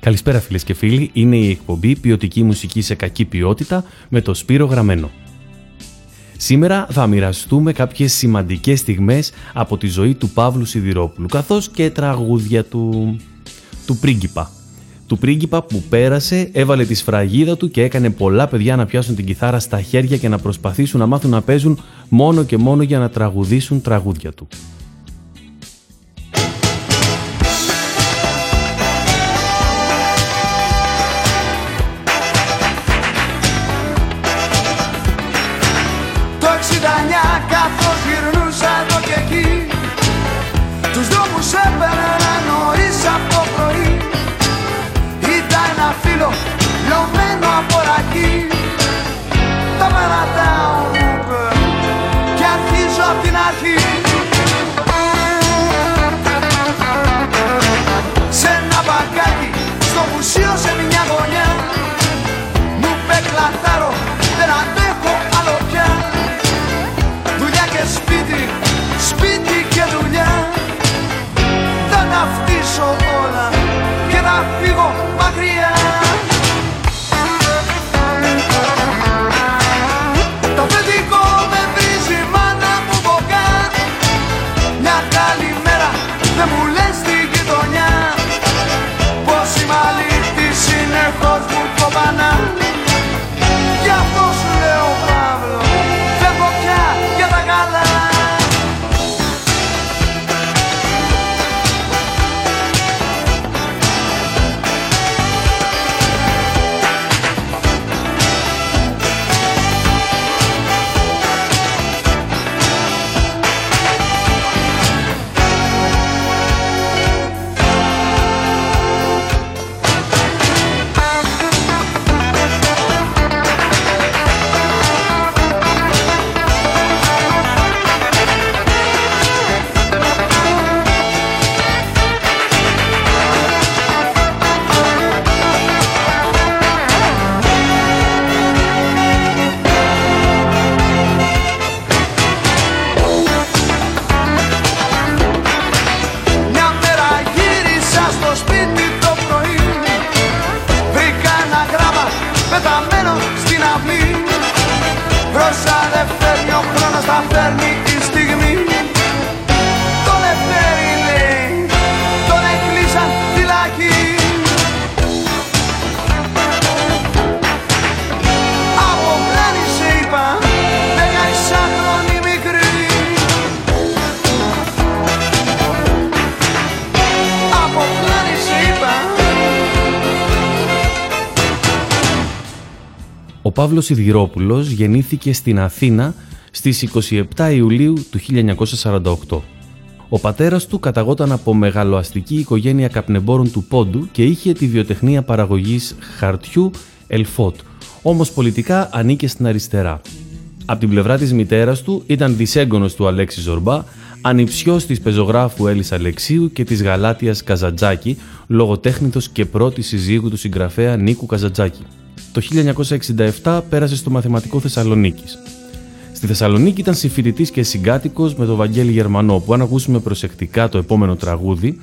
Καλησπέρα φίλες και φίλοι, είναι η εκπομπή Ποιοτική Μουσική σε Κακή Ποιότητα με το Σπύρο Γραμμένο. Σήμερα θα μοιραστούμε κάποιες σημαντικές στιγμές από τη ζωή του Παύλου Σιδηρόπουλου καθώς και τραγούδια του, του πρίγκιπα. Του πρίγκιπα που πέρασε, έβαλε τη σφραγίδα του και έκανε πολλά παιδιά να πιάσουν την κιθάρα στα χέρια και να προσπαθήσουν να μάθουν να παίζουν μόνο και μόνο για να τραγουδήσουν τραγούδια του. Παύλος Σιδηρόπουλος γεννήθηκε στην Αθήνα στις 27 Ιουλίου του 1948. Ο πατέρας του καταγόταν από μεγαλοαστική οικογένεια καπνεμπόρων του Πόντου και είχε τη βιοτεχνία παραγωγής χαρτιού Ελφότ, όμως πολιτικά ανήκε στην αριστερά. Από την πλευρά της μητέρας του ήταν δυσέγγονος του Αλέξη Ζορμπά, ανιψιός της πεζογράφου Έλλης Αλεξίου και της Γαλάτιας Καζαντζάκη, λογοτέχνητος και πρώτης συζύγου του συγγραφέα Νίκου Καζαντζάκη. Το 1967 πέρασε στο Μαθηματικό Θεσσαλονίκης. Στη Θεσσαλονίκη ήταν συμφοιτητής και συγκάτοικος με τον Βαγγέλη Γερμανό, που αν ακούσουμε προσεκτικά το επόμενο τραγούδι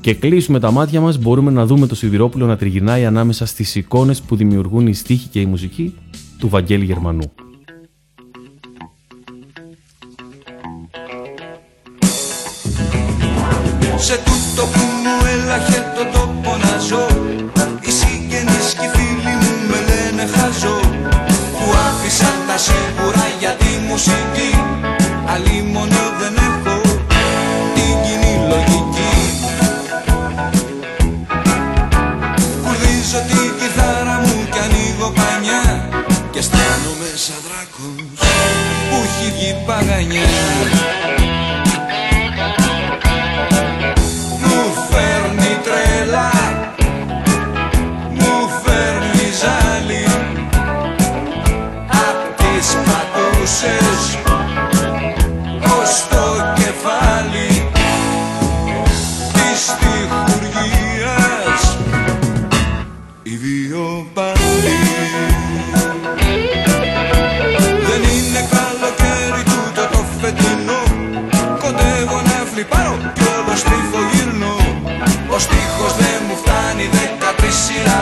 και κλείσουμε τα μάτια μας, μπορούμε να δούμε το Σιδηρόπουλο να τριγυρνάει ανάμεσα στις εικόνες που δημιουργούν οι στίχοι και η μουσική του Βαγγέλη Γερμανού. Σε μουσική Αλλή μόνο δεν έχω την κοινή λογική. Κουρδίζω τη κιθάρα μου κι ανοίγω πανιά Και αισθάνομαι σαν δράκος που έχει βγει παγανιά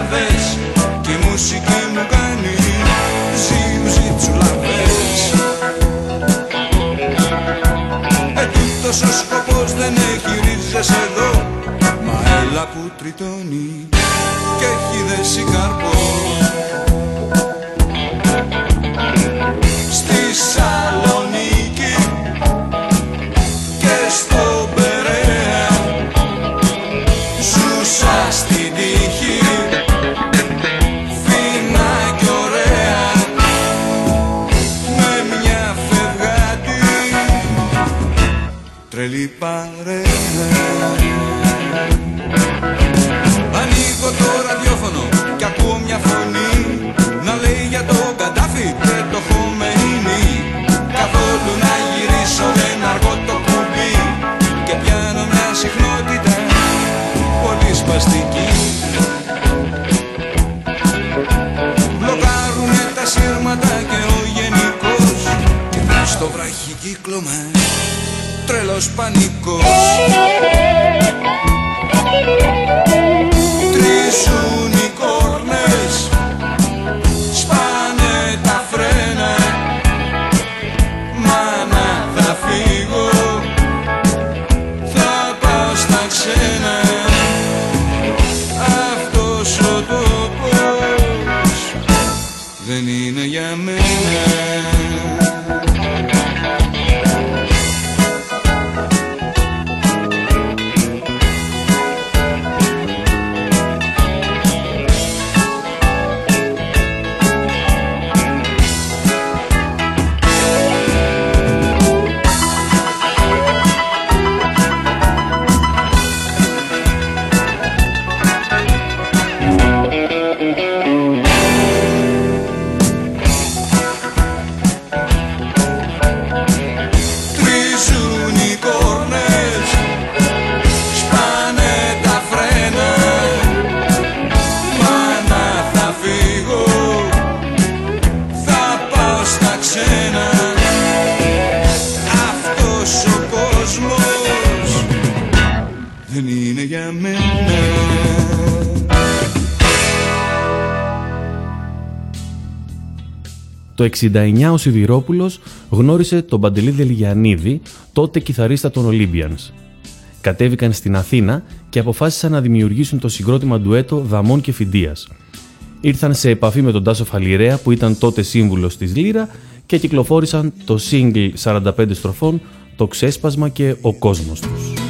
σειραβές και η μουσική μου κάνει ζιμ ζιμ τσουλαβές Ε, τούτος ο σκοπός δεν έχει ρίζες εδώ Μα έλα που τριτώνει και έχει δέσει καρπό. Στη Σαλονίκη τρελή Το 69 ο Σιδηρόπουλος γνώρισε τον Παντελή Δελγιανίδη, τότε κιθαρίστα των Olympians. Κατέβηκαν στην Αθήνα και αποφάσισαν να δημιουργήσουν το συγκρότημα ντουέτο Δαμών και Φιντίας. Ήρθαν σε επαφή με τον Τάσο Φαλιρέα που ήταν τότε σύμβουλος της Λύρα και κυκλοφόρησαν το single 45 στροφών «Το ξέσπασμα και ο κόσμος τους».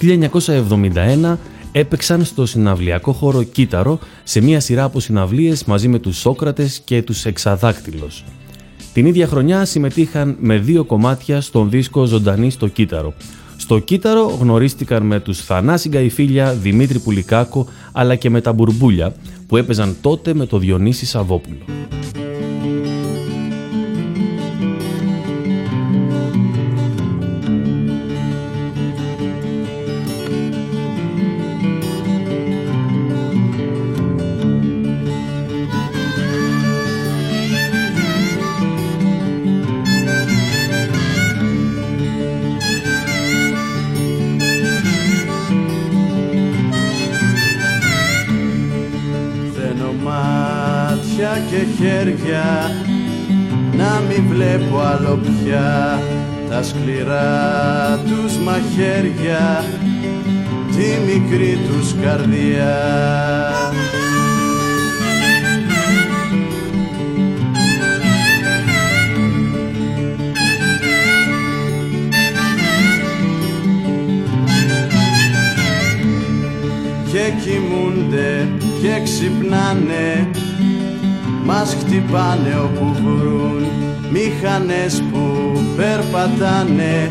1971 έπαιξαν στο συναυλιακό χώρο Κύτταρο σε μια σειρά από συναυλίες μαζί με τους Σόκρατες και τους Εξαδάκτυλος. Την ίδια χρονιά συμμετείχαν με δύο κομμάτια στον δίσκο Ζωντανή στο Κύτταρο. Στο Κύτταρο γνωρίστηκαν με τους Θανάση Γκαϊφίλια, Δημήτρη Πουλικάκο αλλά και με τα Μπουρμπούλια που έπαιζαν τότε με το Διονύσης Σαββόπουλο. Τα σκληρά τους μαχαίρια τη μικρή τους καρδιά. Και κοιμούνται και ξυπνάνε μας χτυπάνε όπου βρουν μηχανές που περπατάνε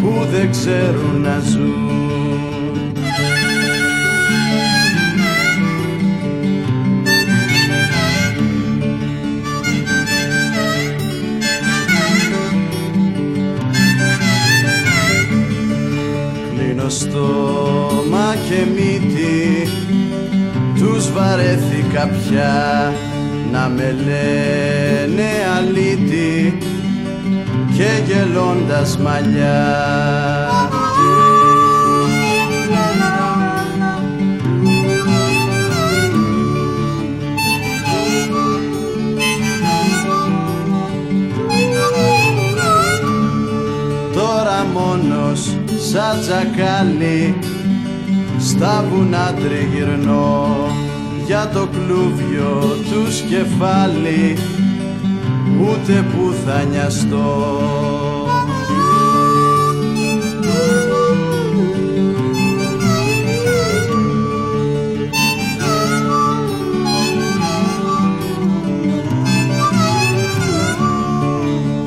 που δεν ξέρουν να ζουν. Κλείνω στόμα και μύτη τους βαρέθηκα πια να με λένε αλήτη και γελώντας μαλλιά. Τώρα μόνος σαν τζακάλι στα βουνά τριγυρνώ για το κλούβιο τους κεφάλι ούτε που θα νοιαστώ.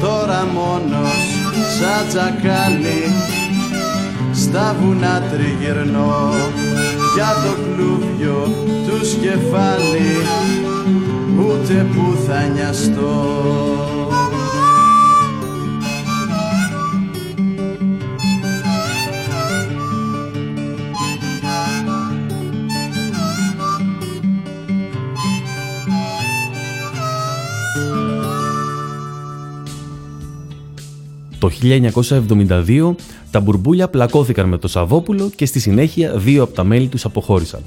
Τώρα μόνος σαν τζακάλι στα βουνά τριγυρνώ για το κλούβιο τους κεφάλι ούτε που θα νοιαστώ Το 1972 τα μπουρμπούλια πλακώθηκαν με το Σαββόπουλο και στη συνέχεια δύο από τα μέλη τους αποχώρησαν.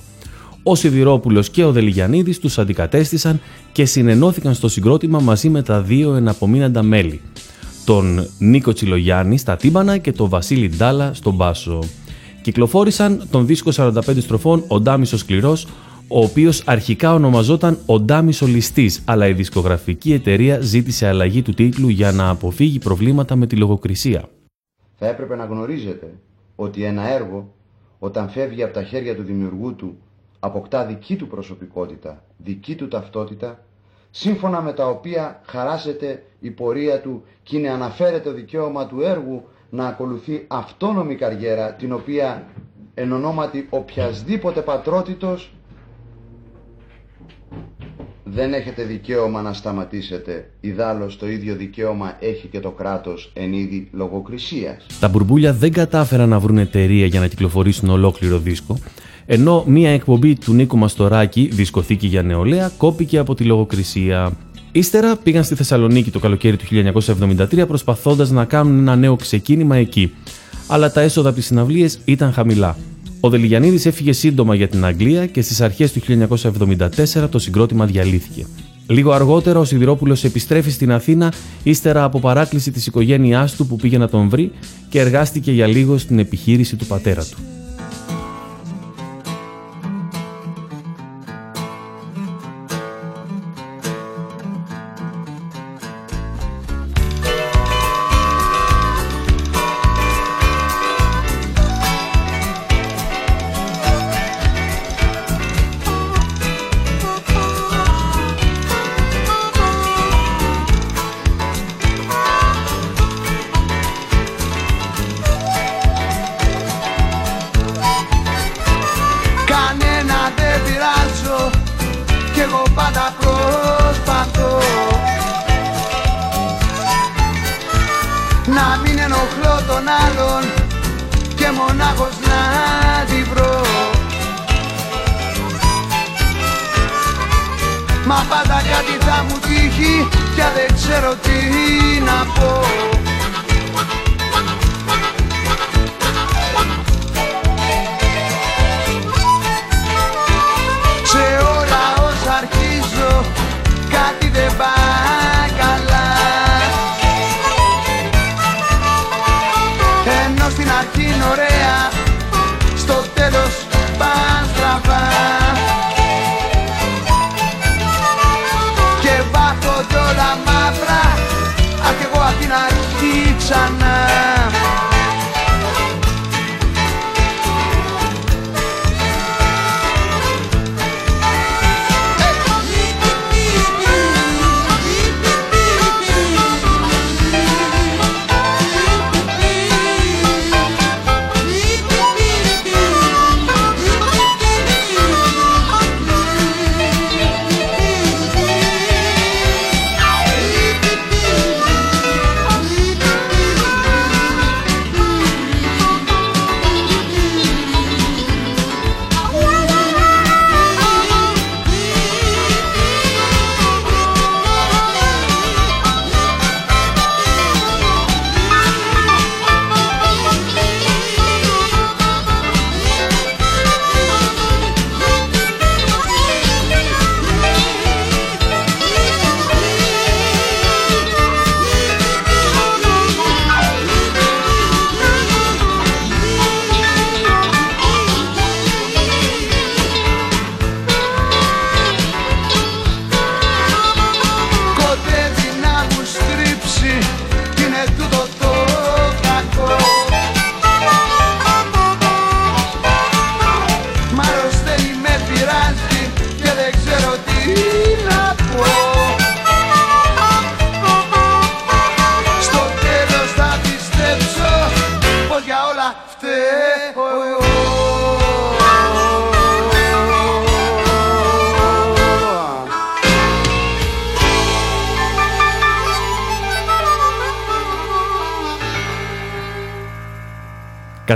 Ο Σιδηρόπουλος και ο Δελιγιανίδης τους αντικατέστησαν και συνενώθηκαν στο συγκρότημα μαζί με τα δύο εναπομείναντα μέλη, τον Νίκο Τσιλογιάννη στα τύμπανα και τον Βασίλη Ντάλα στον μπάσο. Κυκλοφόρησαν τον δίσκο 45 στροφών «Ο Ντάμις ο Σκληρός», ο οποίος αρχικά ονομαζόταν «Ο Ντάμις ο Ληστής», αλλά η δισκογραφική εταιρεία ζήτησε αλλαγή του τίτλου για να αποφύγει προβλήματα με τη λογοκρισία. Θα έπρεπε να γνωρίζετε ότι ένα έργο όταν φεύγει από τα χέρια του δημιουργού του αποκτά δική του προσωπικότητα, δική του ταυτότητα, σύμφωνα με τα οποία χαράσεται η πορεία του και είναι αναφέρεται το δικαίωμα του έργου να ακολουθεί αυτόνομη καριέρα την οποία εν ονόματι οποιασδήποτε πατρότητος δεν έχετε δικαίωμα να σταματήσετε. Ιδάλλως το ίδιο δικαίωμα έχει και το κράτος εν είδη λογοκρισίας. Τα μπουρμπούλια δεν κατάφεραν να βρουν εταιρεία για να κυκλοφορήσουν ολόκληρο δίσκο, ενώ μία εκπομπή του Νίκου Μαστοράκη, δισκοθήκη για νεολαία, κόπηκε από τη λογοκρισία. Ύστερα πήγαν στη Θεσσαλονίκη το καλοκαίρι του 1973 προσπαθώντας να κάνουν ένα νέο ξεκίνημα εκεί. Αλλά τα έσοδα από τις συναυλίες ήταν χαμηλά. Ο Δελιγιανίδης έφυγε σύντομα για την Αγγλία και στις αρχές του 1974 το συγκρότημα διαλύθηκε. Λίγο αργότερα ο Σιδηρόπουλος επιστρέφει στην Αθήνα ύστερα από παράκληση της οικογένειάς του που πήγε να τον βρει και εργάστηκε για λίγο στην επιχείρηση του πατέρα του.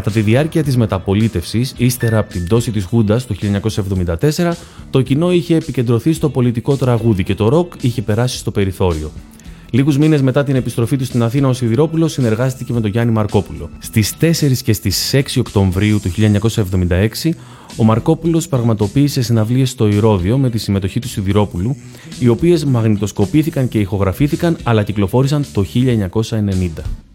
Κατά τη διάρκεια της μεταπολίτευσης, ύστερα από την πτώση της Χούντας το 1974, το κοινό είχε επικεντρωθεί στο πολιτικό τραγούδι και το ροκ είχε περάσει στο περιθώριο. Λίγους μήνες μετά την επιστροφή του στην Αθήνα, ο Σιδηρόπουλος συνεργάστηκε με τον Γιάννη Μαρκόπουλο. Στις 4 και στις 6 Οκτωβρίου του 1976, ο Μαρκόπουλος πραγματοποίησε συναυλίες στο Ηρώδιο με τη συμμετοχή του Σιδηρόπουλου, οι οποίες μαγνητοσκοπήθηκαν και ηχογραφήθηκαν, αλλά κυκλοφόρησαν το 1990.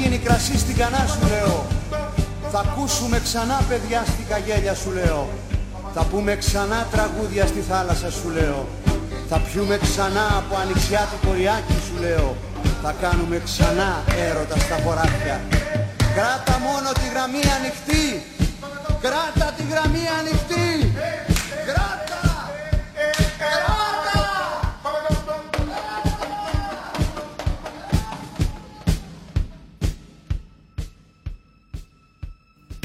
Θα ξαναγίνει κρασί στην κανά σου λέω Θα ακούσουμε ξανά παιδιά στην καγέλια σου λέω Θα πούμε ξανά τραγούδια στη θάλασσα σου λέω Θα πιούμε ξανά από ανοιξιάτικο ριάκι σου λέω θα κάνουμε ξανά έρωτα στα χωράφια. Κράτα μόνο τη γραμμή ανοιχτή. Κράτα τη γραμμή ανοιχτή.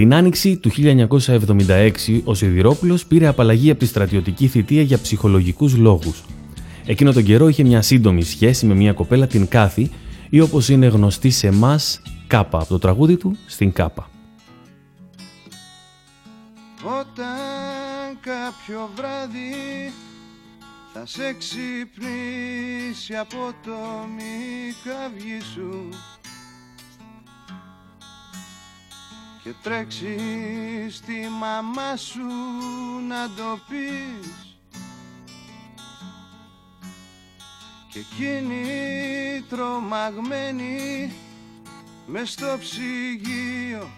Την άνοιξη του 1976 ο Σιδηρόπουλος πήρε απαλλαγή από τη στρατιωτική θητεία για ψυχολογικούς λόγους – Εκείνο τον καιρό είχε μια σύντομη σχέση με μια κοπέλα την Κάθη ή όπως είναι γνωστή σε εμάς Κάπα από το τραγούδι του στην Κάπα. Όταν κάποιο βράδυ θα σε ξυπνήσει από το μικαβγί σου και τρέξεις στη μαμά σου να το πεις. Και εκείνη τρομαγμένη με στο ψυγείο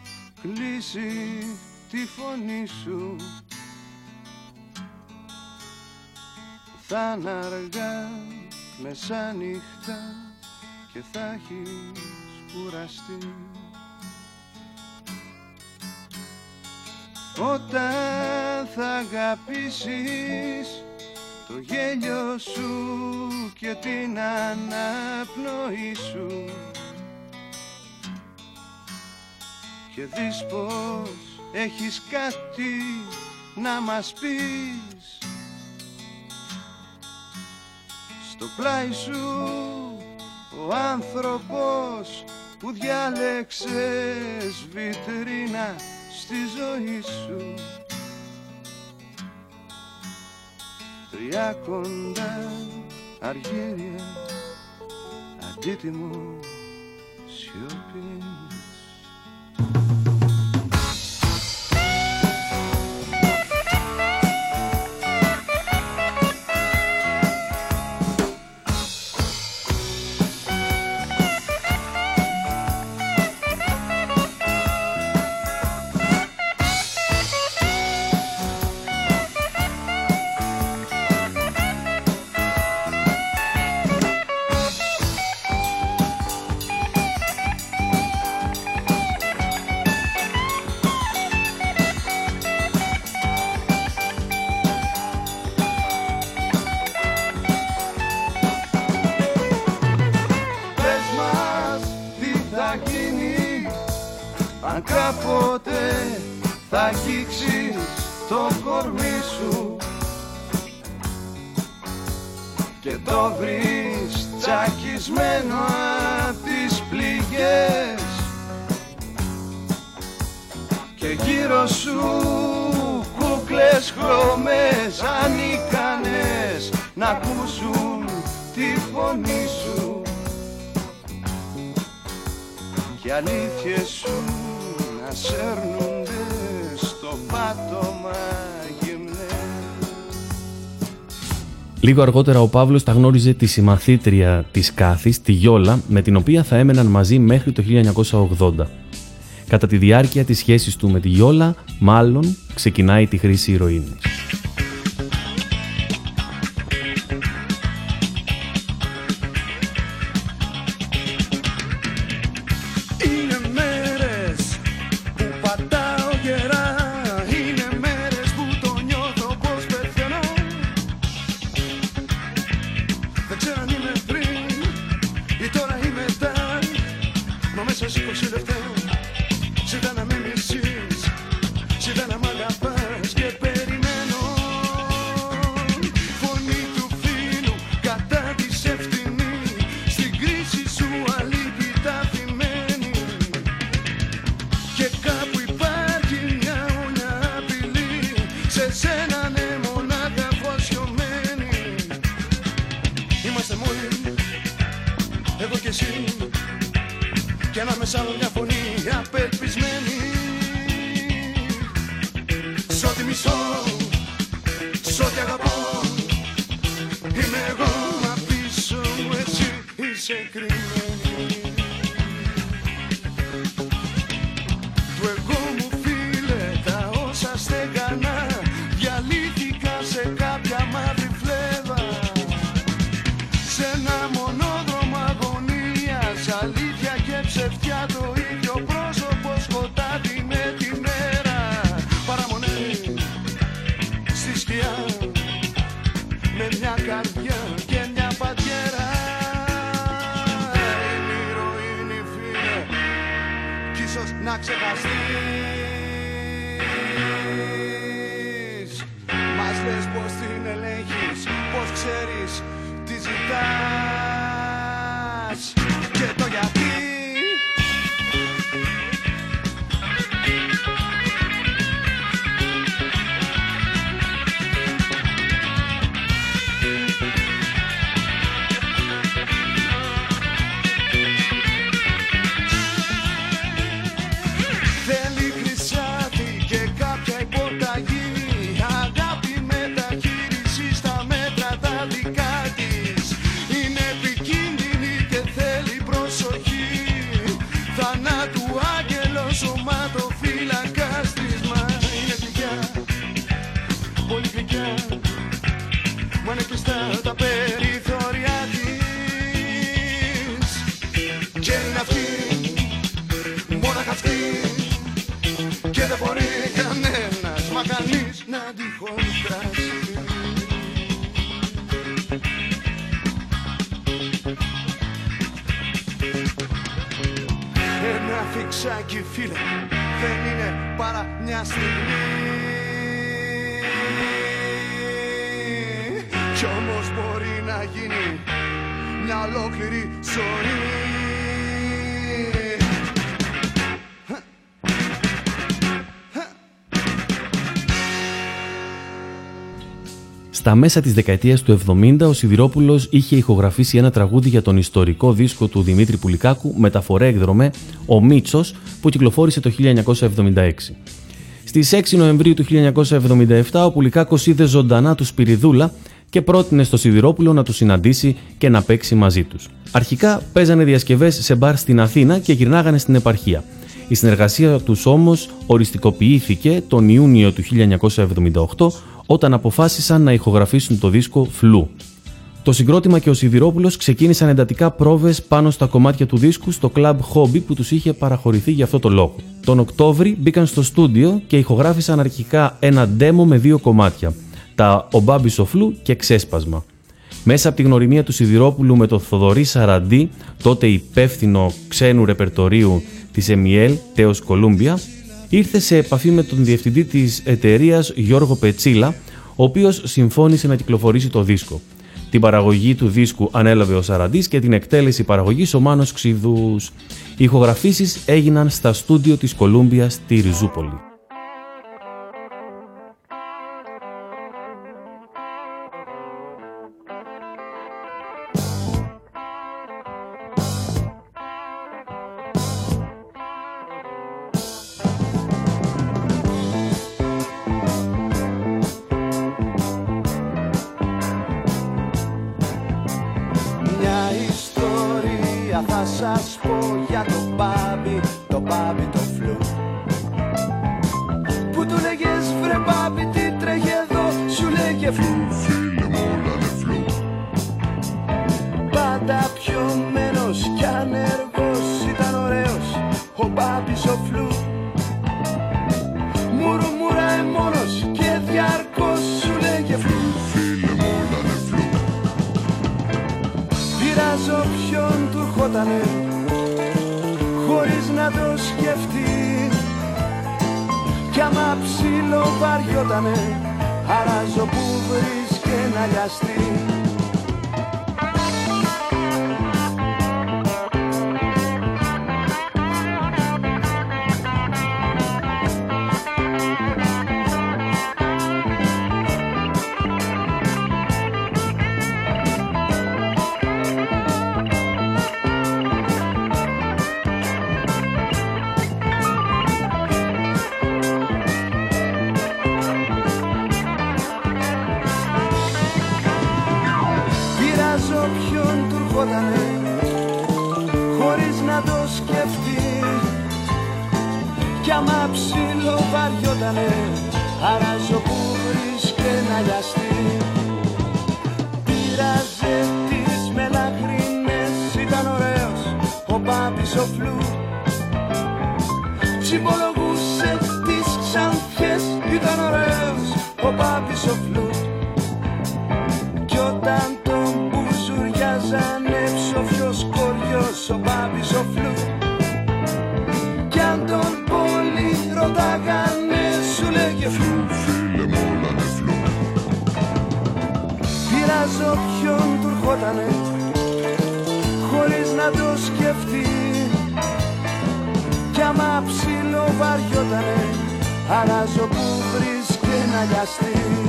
κλείσει τη φωνή σου. Θα είναι αργά μεσάνυχτα και θα έχεις κουραστεί Όταν θα αγαπήσεις το γέλιο σου και την αναπνοή σου και δεις πως έχεις κάτι να μας πεις. Στο πλάι σου ο άνθρωπος που διάλεξες βιτρίνα στη ζωή σου. Τρία κοντά αργύρια αντίτιμο σιωπή Λίγο αργότερα ο Παύλος τα γνώριζε τη συμμαθήτρια της Κάθης, τη Γιόλα, με την οποία θα έμεναν μαζί μέχρι το 1980. Κατά τη διάρκεια της σχέσης του με τη Γιόλα, μάλλον ξεκινάει τη χρήση ηρωίνης. we should have done. Στα μέσα της δεκαετίας του 70 ο Σιδηρόπουλος είχε ηχογραφήσει ένα τραγούδι για τον ιστορικό δίσκο του Δημήτρη Πουλικάκου «Μεταφορέ εκδρομέ Ο Μίτσος» που κυκλοφόρησε το 1976. Στις 6 Νοεμβρίου του 1977 ο Πουλικάκος είδε ζωντανά του Σπυριδούλα και πρότεινε στο Σιδηρόπουλο να τους συναντήσει και να παίξει μαζί τους. Αρχικά παίζανε διασκευές σε μπαρ στην Αθήνα και γυρνάγανε στην επαρχία. Η συνεργασία τους όμως οριστικοποιήθηκε τον Ιούνιο του 1978 όταν αποφάσισαν να ηχογραφήσουν το δίσκο «Φλού». Το συγκρότημα και ο Σιδηρόπουλος ξεκίνησαν εντατικά πρόβες πάνω στα κομμάτια του δίσκου στο Club Hobby που τους είχε παραχωρηθεί για αυτό το λόγο. Τον Οκτώβρη μπήκαν στο στούντιο και ηχογράφησαν αρχικά ένα demo με δύο κομμάτια, τα «Ο Μπάμπης ο Φλού» και «Ξέσπασμα». Μέσα από τη γνωριμία του Σιδηρόπουλου με τον Θοδωρή Σαραντή, τότε υπεύθυνο ξένου ρεπερτορίου της ΕΜΙΕΛ, Τέος Κολούμπια, ήρθε σε επαφή με τον διευθυντή της εταιρείας Γιώργο Πετσίλα, ο οποίος συμφώνησε να κυκλοφορήσει το δίσκο. Την παραγωγή του δίσκου ανέλαβε ο Σαραντής και την εκτέλεση παραγωγής ο Μάνος Ξιδούς. Οι ηχογραφήσεις έγιναν στα στούντιο της Κολούμπια στη Ριζούπολη. βαριότανε Χαράζω που βρίσκε να λιαστεί Πήραζε τις μελαχρινές Ήταν ωραίος ο Πάπης ο Φλού τι τις ξανθιές Ήταν ωραίος ο Πάπης ο Φλού Κι όταν Φωνάζω ποιον του ερχότανε Χωρίς να το σκεφτεί. Κι άμα ψηλό βαριότανε Αράζω που βρίσκει να λιαστεί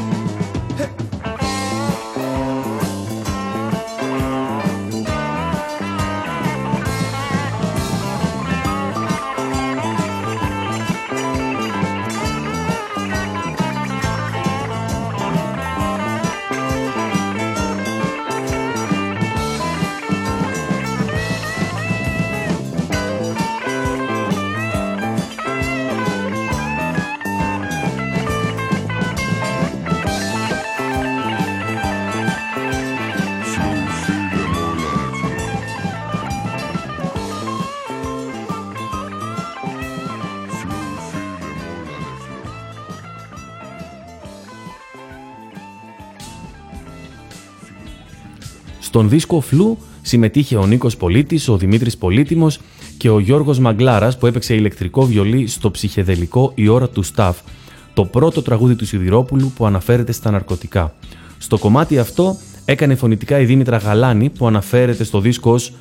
Στον δίσκο Φλού συμμετείχε ο Νίκος Πολίτης, ο Δημήτρης Πολύτιμος και ο Γιώργος Μαγκλάρας που έπαιξε ηλεκτρικό βιολί στο ψυχεδελικό «Η ώρα του Σταφ», το πρώτο τραγούδι του Σιδηρόπουλου που αναφέρεται στα ναρκωτικά. Στο κομμάτι αυτό έκανε φωνητικά η Δήμητρα Γαλάνη που αναφέρεται στο δίσκο ως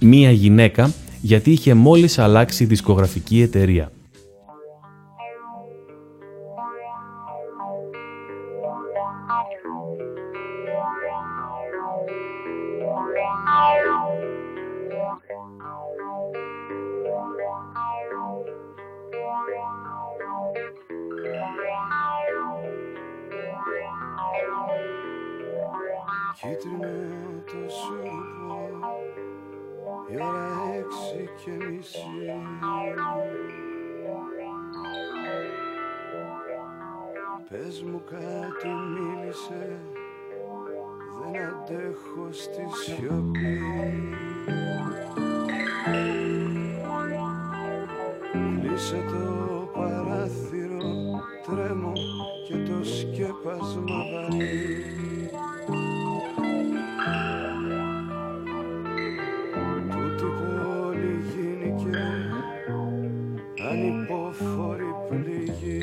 «Μία γυναίκα» γιατί είχε μόλις αλλάξει δισκογραφική εταιρεία. Πες μου κάτι μίλησες Δεν αντέχω στη σιωπή. Κλείσε το παράθυρο Τρέμω και το σκέπασμα βαρύ ανυπόφορη πληγή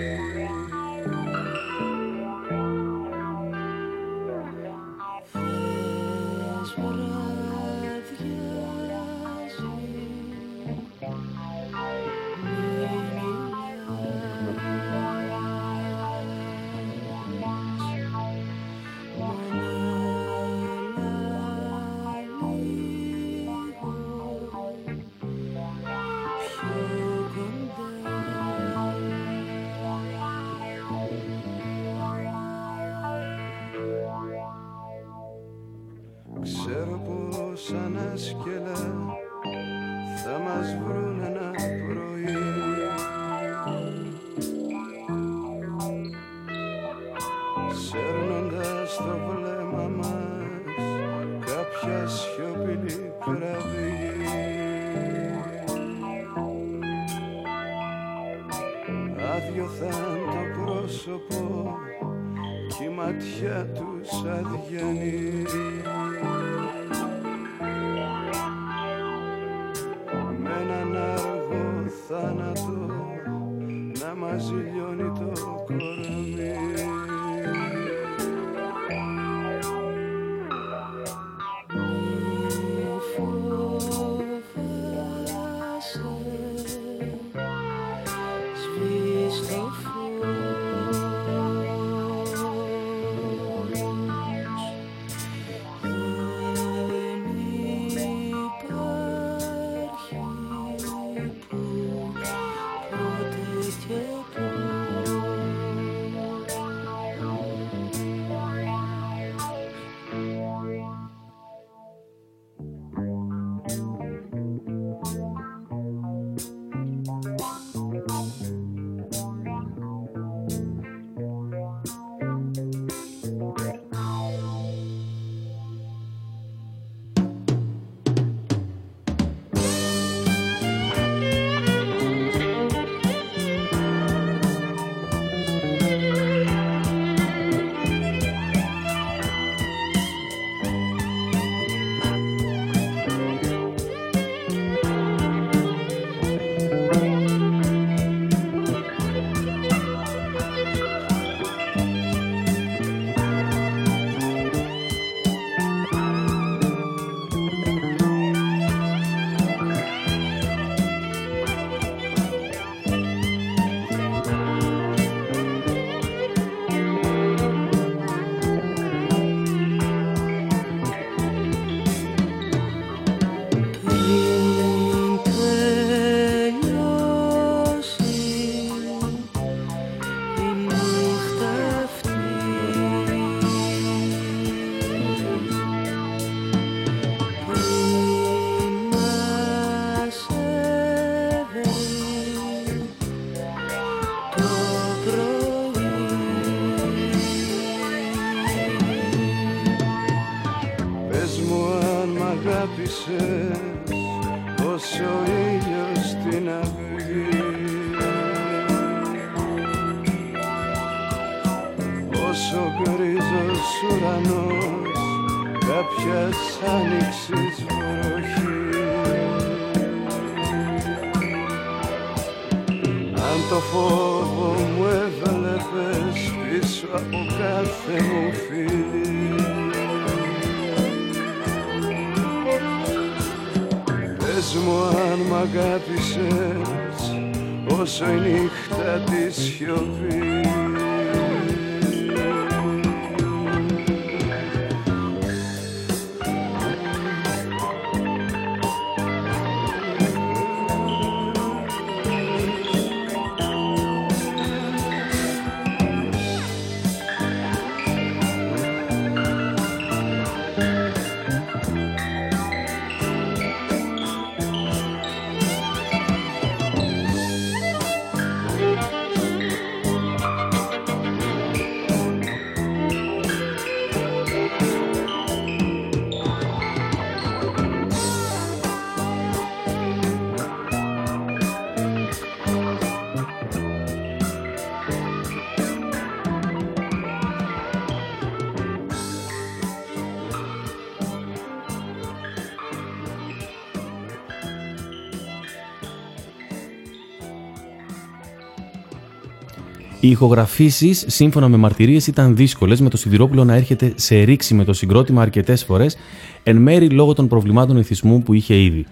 Οι ηχογραφήσεις, σύμφωνα με μαρτυρίες, ήταν δύσκολες, με το Σιδηρόπουλο να έρχεται σε ρήξη με το συγκρότημα αρκετές φορές, εν μέρη λόγω των προβλημάτων ηθισμού που είχε ήδη.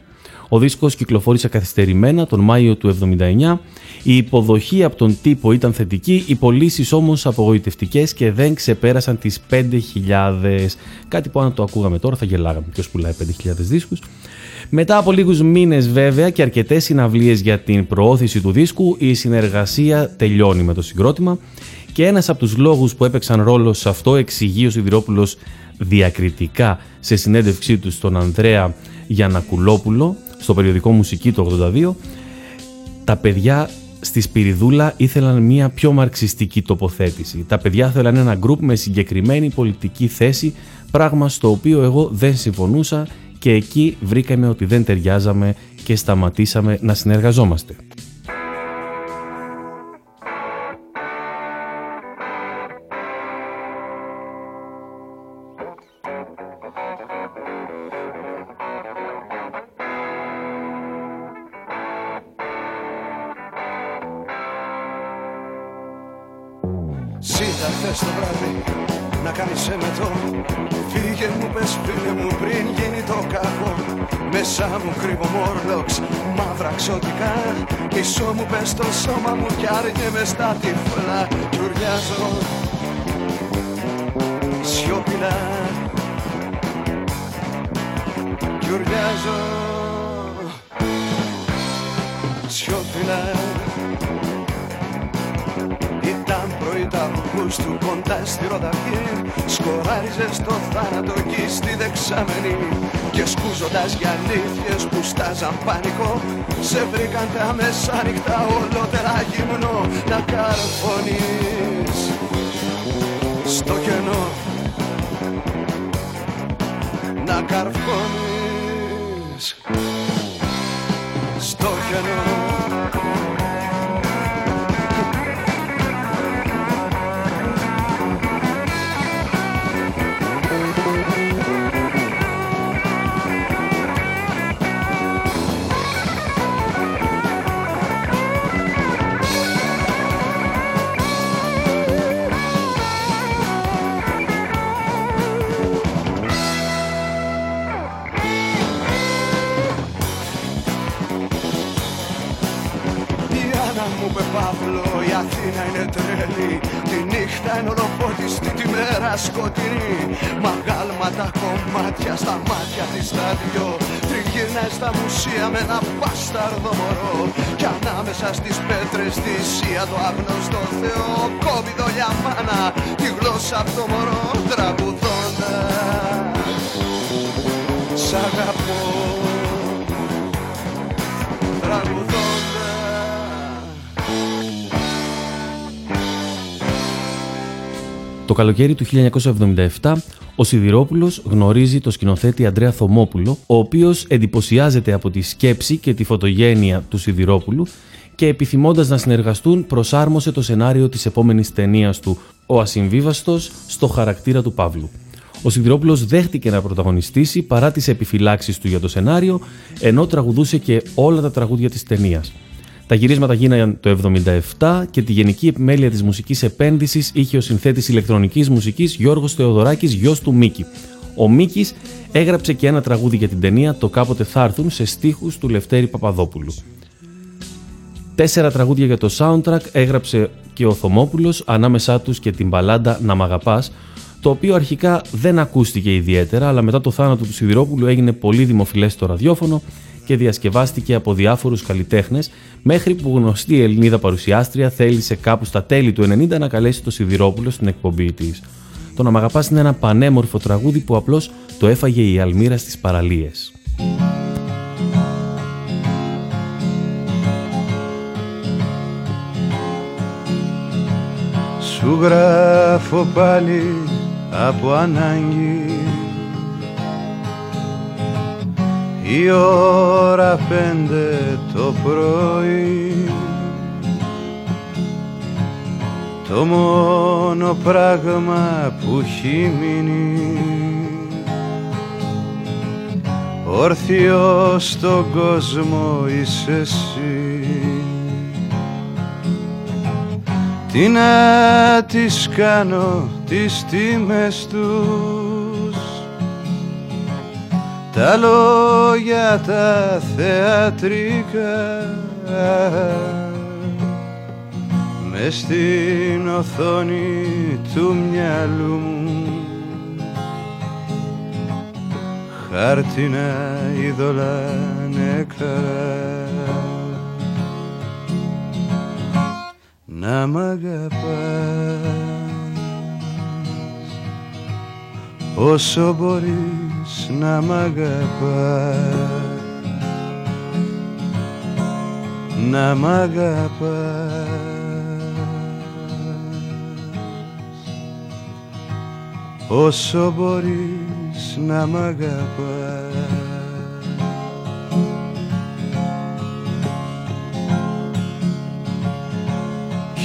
Ο δίσκος κυκλοφόρησε καθυστερημένα τον Μάιο του 1979. Η υποδοχή από τον τύπο ήταν θετική, οι πωλήσεις όμως απογοητευτικές και δεν ξεπέρασαν τις 5.000. Κάτι που αν το ακούγαμε τώρα θα γελάγαμε. Ποιος πουλάει 5.000 δίσκους; Μετά από λίγους μήνες βέβαια και αρκετές συναυλίες για την προώθηση του δίσκου, η συνεργασία τελειώνει με το συγκρότημα και ένας από τους λόγους που έπαιξαν ρόλο σε αυτό εξηγεί ο Σιδηρόπουλος διακριτικά σε συνέντευξή του στον Ανδρέα Γιανακουλόπουλο στο περιοδικό Μουσική το 82 τα παιδιά στη Σπυριδούλα ήθελαν μια πιο μαρξιστική τοποθέτηση. Τα παιδιά θέλαν ένα γκρουπ με συγκεκριμένη πολιτική θέση, πράγμα στο οποίο εγώ δεν συμφωνούσα και εκεί βρήκαμε ότι δεν ταιριάζαμε και σταματήσαμε να συνεργαζόμαστε. Καλοκαίρι του 1977, ο Σιδηρόπουλος γνωρίζει το σκηνοθέτη Αντρέα Θωμόπουλο, ο οποίος εντυπωσιάζεται από τη σκέψη και τη φωτογένεια του Σιδηρόπουλου και επιθυμώντας να συνεργαστούν προσάρμοσε το σενάριο της επόμενης ταινίας του «Ο Ασυμβίβαστος» στο χαρακτήρα του Παύλου. Ο Σιδηρόπουλος δέχτηκε να πρωταγωνιστήσει παρά τις επιφυλάξεις του για το σενάριο, ενώ τραγουδούσε και όλα τα τραγούδια της ταινίας. Τα γυρίσματα γίνανε το 1977 και τη γενική επιμέλεια της μουσικής επένδυσης είχε ο συνθέτης ηλεκτρονικής μουσικής Γιώργος Θεοδωράκης, γιος του Μίκη. Ο Μίκης έγραψε και ένα τραγούδι για την ταινία «Το κάποτε θα έρθουν» σε στίχους του Λευτέρη Παπαδόπουλου. Τέσσερα τραγούδια για το soundtrack έγραψε και ο Θωμόπουλος, ανάμεσά τους και την μπαλάντα «Να μ' αγαπάς», το οποίο αρχικά δεν ακούστηκε ιδιαίτερα, αλλά μετά το θάνατο του Σιδηρόπουλου έγινε πολύ δημοφιλές στο ραδιόφωνο και διασκευάστηκε από διάφορους καλλιτέχνες μέχρι που γνωστή Ελληνίδα παρουσιάστρια θέλησε κάπου στα τέλη του 90 να καλέσει το Σιδηρόπουλο στην εκπομπή της. Το «Να μ' αγαπάς» είναι ένα πανέμορφο τραγούδι που απλώς το έφαγε η Αλμύρα στις παραλίες. Σου γράφω πάλι από ανάγκη η ώρα πέντε το πρωί. Το μόνο πράγμα που έχει μείνει. Όρθιο στον κόσμο είσαι εσύ. Τι να τις κάνω τις τιμές τους τα λόγια τα θεατρικά μες στην οθόνη του μυαλού μου. Χάρτινα είδωλα νεκρά. Να μ' αγαπάς όσο μπορείς να μ' αγαπάς να μ' αγαπάς. Όσο μπορείς να μ' αγαπάς.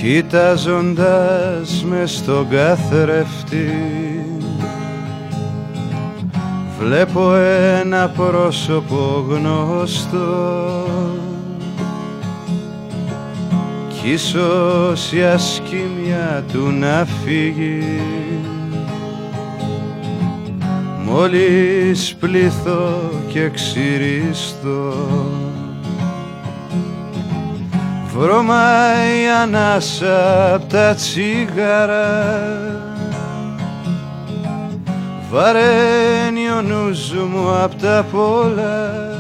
Κοιτάζοντας μες στον καθρέφτη Βλέπω ένα πρόσωπο γνωστό. Κι ίσως η ασκήμια του να φύγει. Μόλις πληθώ και ξυριστώ. Βρωμάει ανάσα απ' τα τσίγαρα βαραίνει ο νους μου απ' τα πολλά.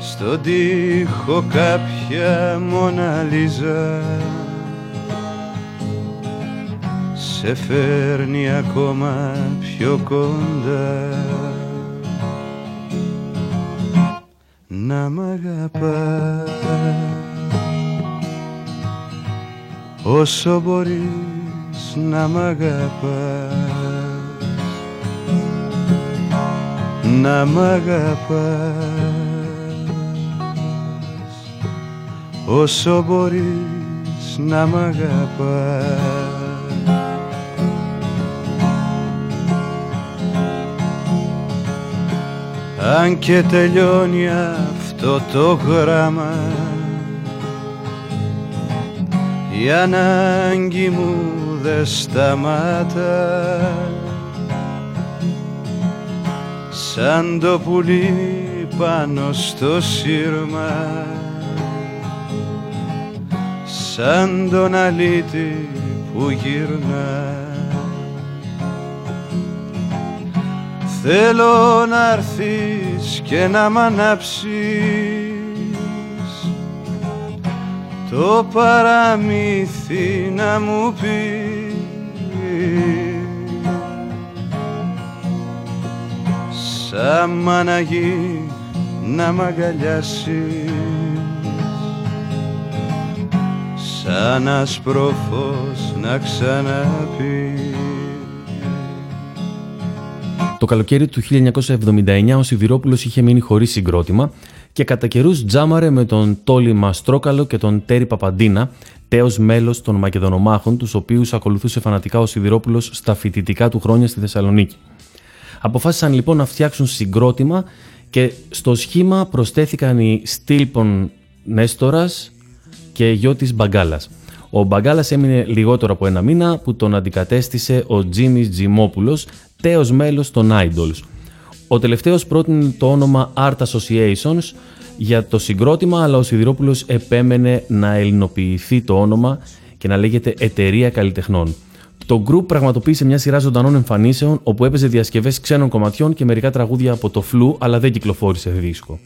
Στον τοίχο κάποια μοναλίζα. Σε φέρνει ακόμα πιο κοντά. Να μ' αγαπάς. Όσο μπορείς να μ' αγαπάς να μ' αγαπάς. Όσο μπορείς να μ' αγαπάς. Αν και τελειώνει αυτό το γράμμα η ανάγκη μου δεν σταμάτα. Σαν το πουλί πάνω στο σύρμα. Σαν τον αλήτη που γυρνά. Θέλω να έρθεις και να μ' ανάψεις το παραμύθι να μου πεις. Σαν μαναγή να μ' αγκαλιάσεις. Σαν ασπροφός να ξαναπείς. Το καλοκαίρι του 1979 ο Σιδηρόπουλος είχε μείνει χωρίς συγκρότημα και κατά καιρούς τζάμαρε με τον Τόλι Μαστρόκαλο και τον Τέρι Παπαντίνα, τέος μέλος των Μακεδονομάχων, τους οποίους ακολουθούσε φανατικά ο Σιδηρόπουλος στα φοιτητικά του χρόνια στη Θεσσαλονίκη. Αποφάσισαν λοιπόν να φτιάξουν συγκρότημα και στο σχήμα προσθέθηκαν οι Στήλπον Νέστορας και Γιώτης Μπαγκάλας. Ο Μπαγκάλας έμεινε λιγότερο από ένα μήνα που τον αντικατέστησε ο Τζίμις Τζιμόπουλος, τέος μέλος των Idols. Ο τελευταίος πρότεινε το όνομα Art Associations για το συγκρότημα, αλλά ο Σιδηρόπουλος επέμενε να ελληνοποιηθεί το όνομα και να λέγεται Εταιρεία Καλλιτεχνών. Το group πραγματοποίησε μια σειρά ζωντανών εμφανίσεων όπου έπαιζε διασκευές ξένων κομματιών και μερικά τραγούδια από το φλου, αλλά δεν κυκλοφόρησε δίσκο.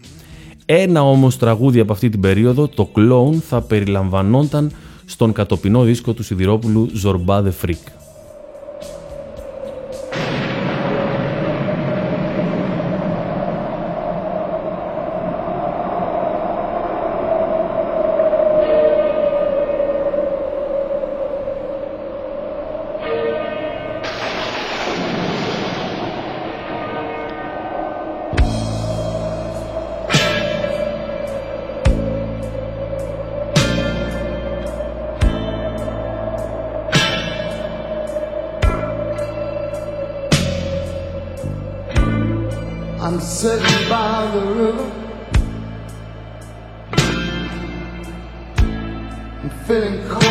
Ένα όμως τραγούδι από αυτή την περίοδο, το Clone, θα περιλαμβανόταν στον κατοπινό δίσκο του Σιδηρόπουλου Zorba the Freak. I'm sitting by the river. I'm feeling cold.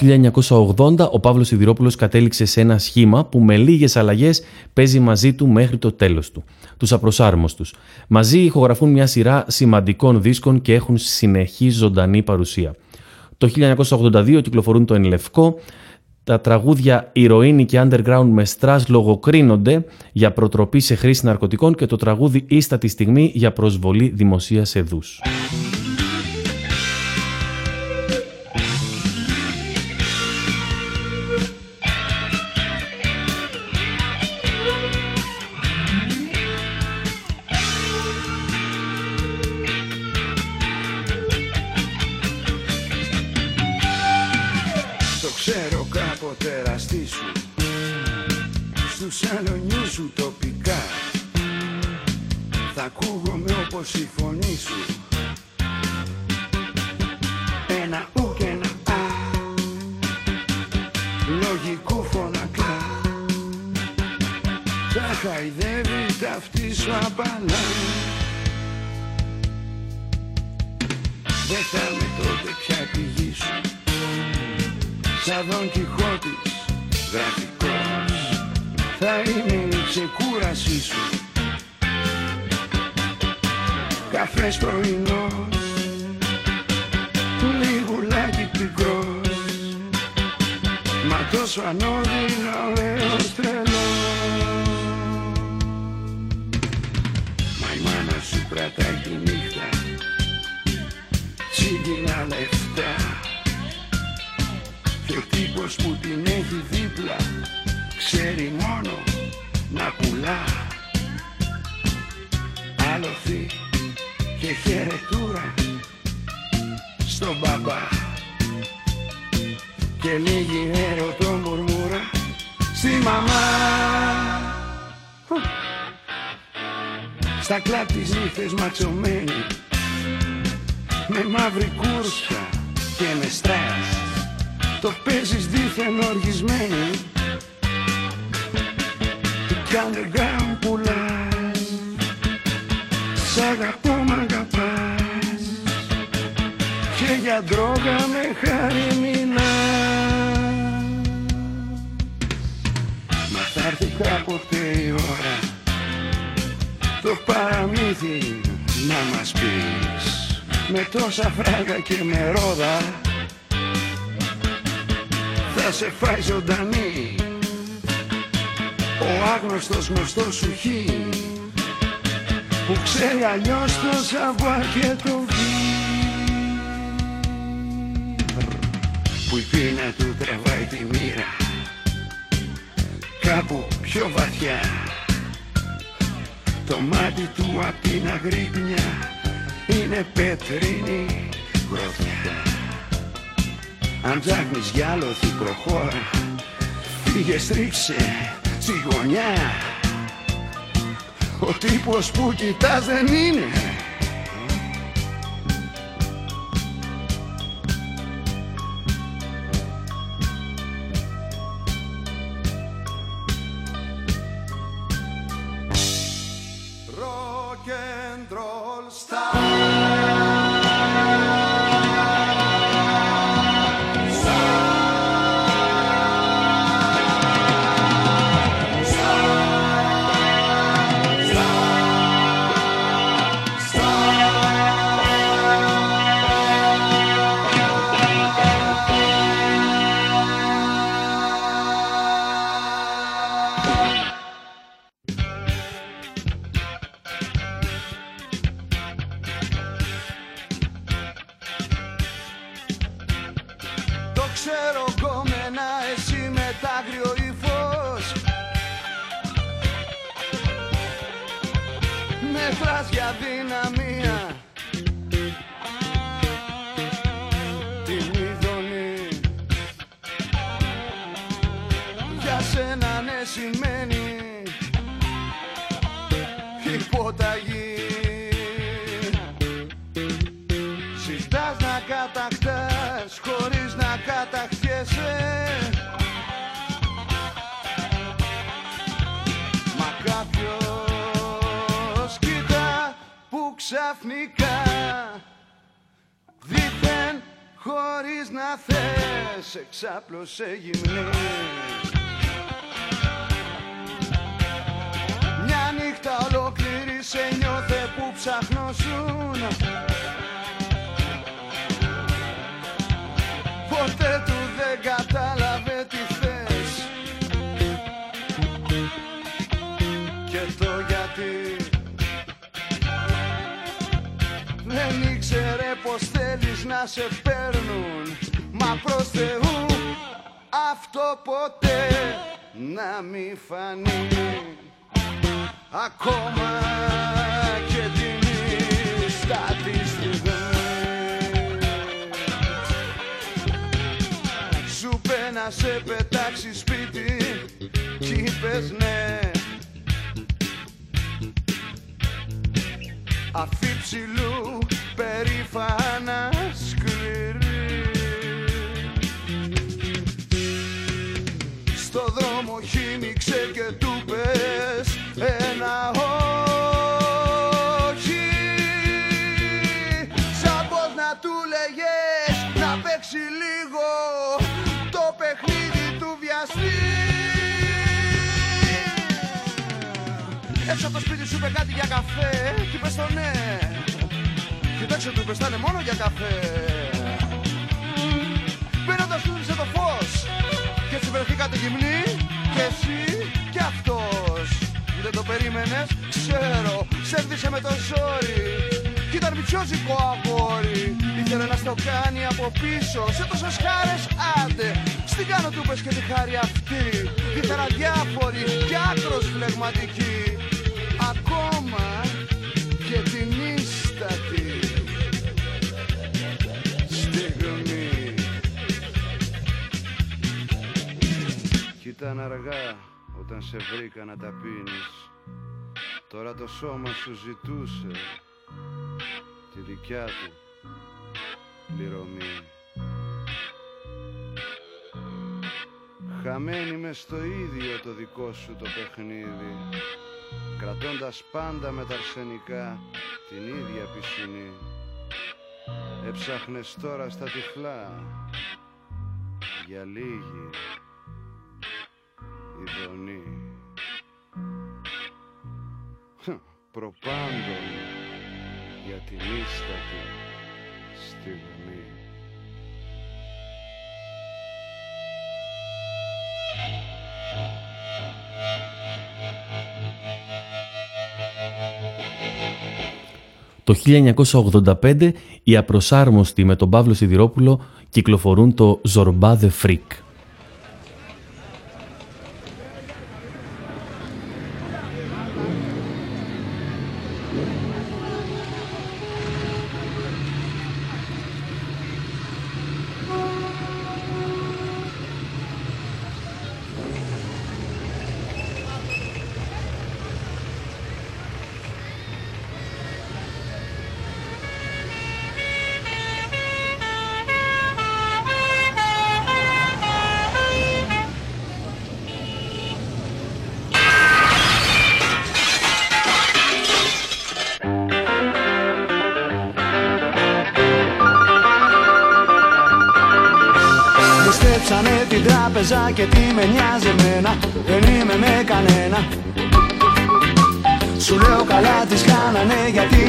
1980 ο Παύλος Σιδηρόπουλος κατέληξε σε ένα σχήμα που με λίγες αλλαγές παίζει μαζί του μέχρι το τέλος του. Τους απροσάρμοστους. Μαζί ηχογραφούν μια σειρά σημαντικών δίσκων και έχουν συνεχή ζωντανή παρουσία. Το 1982 κυκλοφορούν το Ενλευκό, τα τραγούδια «Ηρωίνη» και «Underground» με στρας λογοκρίνονται για προτροπή σε χρήση ναρκωτικών και το τραγούδι «Ίστατη στιγμή» για προσβολή δημοσίας εδούς. που η πείνα του τραβάει τη μοίρα. Κάπου πιο βαθιά. Το μάτι του απ' την αγρύπνια είναι πετρινή γροθιά. Αν ψάχνεις για άλλο θυκρό πήγε στρίψε στη γωνιά. Ο τύπος που κοιτάς δεν είναι απλώς είπε κάτι για καφέ Κι είπες το ναι. Κοιτάξτε του είπες θα είναι μόνο για καφέ. Παίρνοντας του το φως. Και έτσι βρεθήκατε γυμνοί Και εσύ και αυτός. Δεν το περίμενες ξέρω Σέρδισε με το ζόρι. Κι ήταν μητσιόζικο αγόρι. Ήθελε να στο κάνει από πίσω. Σε τόσες χάρες άντε. Στην κάνω του πες και τη χάρη αυτή. Ήθελα διάφοροι και άκρος φλεγματικοί ήταν αργά όταν σε βρήκα να τα πίνεις. Τώρα το σώμα σου ζητούσε τη δικιά του πληρωμή. Χαμένη μες στο ίδιο το δικό σου το παιχνίδι Κρατώντας πάντα με τα αρσενικά την ίδια πισινή. Έψαχνες τώρα στα τυφλά για λίγη ειδονή Προπάντων για την ίστατη στιγμή Το 1985 οι απροσάρμοστοι με τον Παύλο Σιδηρόπουλο κυκλοφορούν το Zorba the Freak.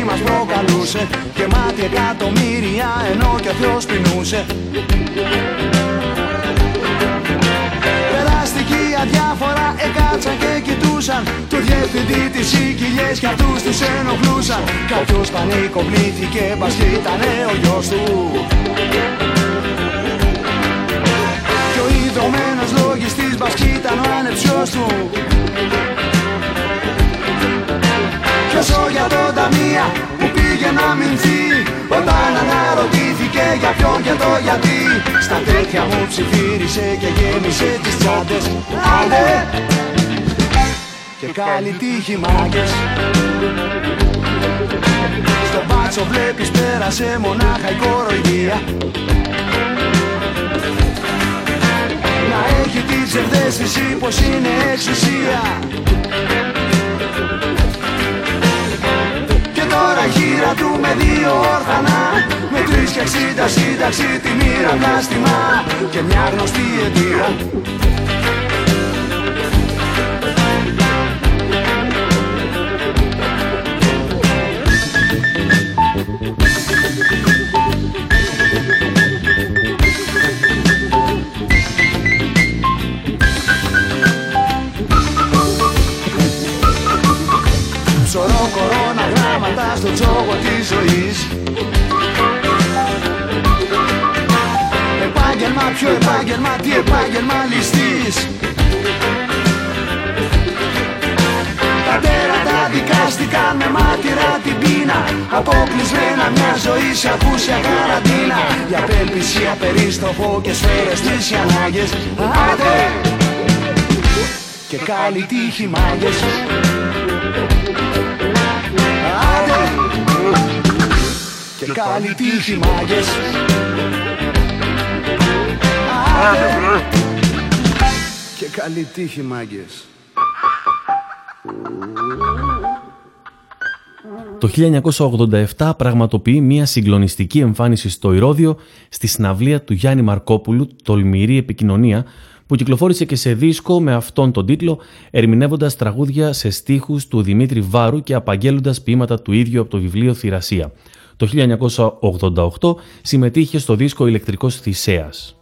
Μας προκαλούσε Και μάτι εκατομμύρια ενώ και ο Θεός πεινούσε. Περαστικοί αδιάφορα εκάτσαν και κοιτούσαν. Το διευθυντή της οικιλιές κι αυτούς τους ενοχλούσαν. Κάποιος πανικοβλήθηκε μπας κι ήτανε ο γιος του. Και ο ειδωμένος λογιστής μπας κι ήταν ο ανεψιός του Κι όσο για τον ταμεία που πήγε να μηνθεί Όταν αναρωτήθηκε για ποιον και το γιατί Στα τέτοια μου ψιθύρισε και γέμισε τις τσάντες. Άντε! Και καλή τύχη μάγκες. Στο μπάτσο βλέπεις πέρασε μονάχα η κοροϊδία. Να έχει την ψευδέστηση πως είναι εξουσία Και τώρα γύρα του με δύο όρφανα Με τρεις και εξήντα σύνταξη τη μοίρα πλάστημα Και μια γνωστή αιτία Ψωρώ κορώνα γράμματα στο τζόγο της ζωής. Επάγγελμα, ποιο επάγγελμα, τι επάγγελμα ληστής Τα τέρατα δικάστηκαν με μάτυρα την πείνα. Αποκλεισμένα μια ζωή σε ακούσια καραντίνα. Για απέλπιση απερίστοφο και σφαίρες τις ανάγκες. Άντε! και καλή τύχη μάγες και καλή τύχη μάγες. Άντε και καλή τύχη μάγκες Το 1987 πραγματοποιεί μια συγκλονιστική εμφάνιση στο Ηρώδιο στη συναυλία του Γιάννη Μαρκόπουλου «Τολμηρή επικοινωνία» που κυκλοφόρησε και σε δίσκο με αυτόν τον τίτλο ερμηνεύοντας τραγούδια σε στίχους του Δημήτρη Βάρου και απαγγέλλοντας ποίηματα του ίδιου από το βιβλίο «Θηρασία». Το 1988 συμμετείχε στο δίσκο «Ηλεκτρικός Θησέας».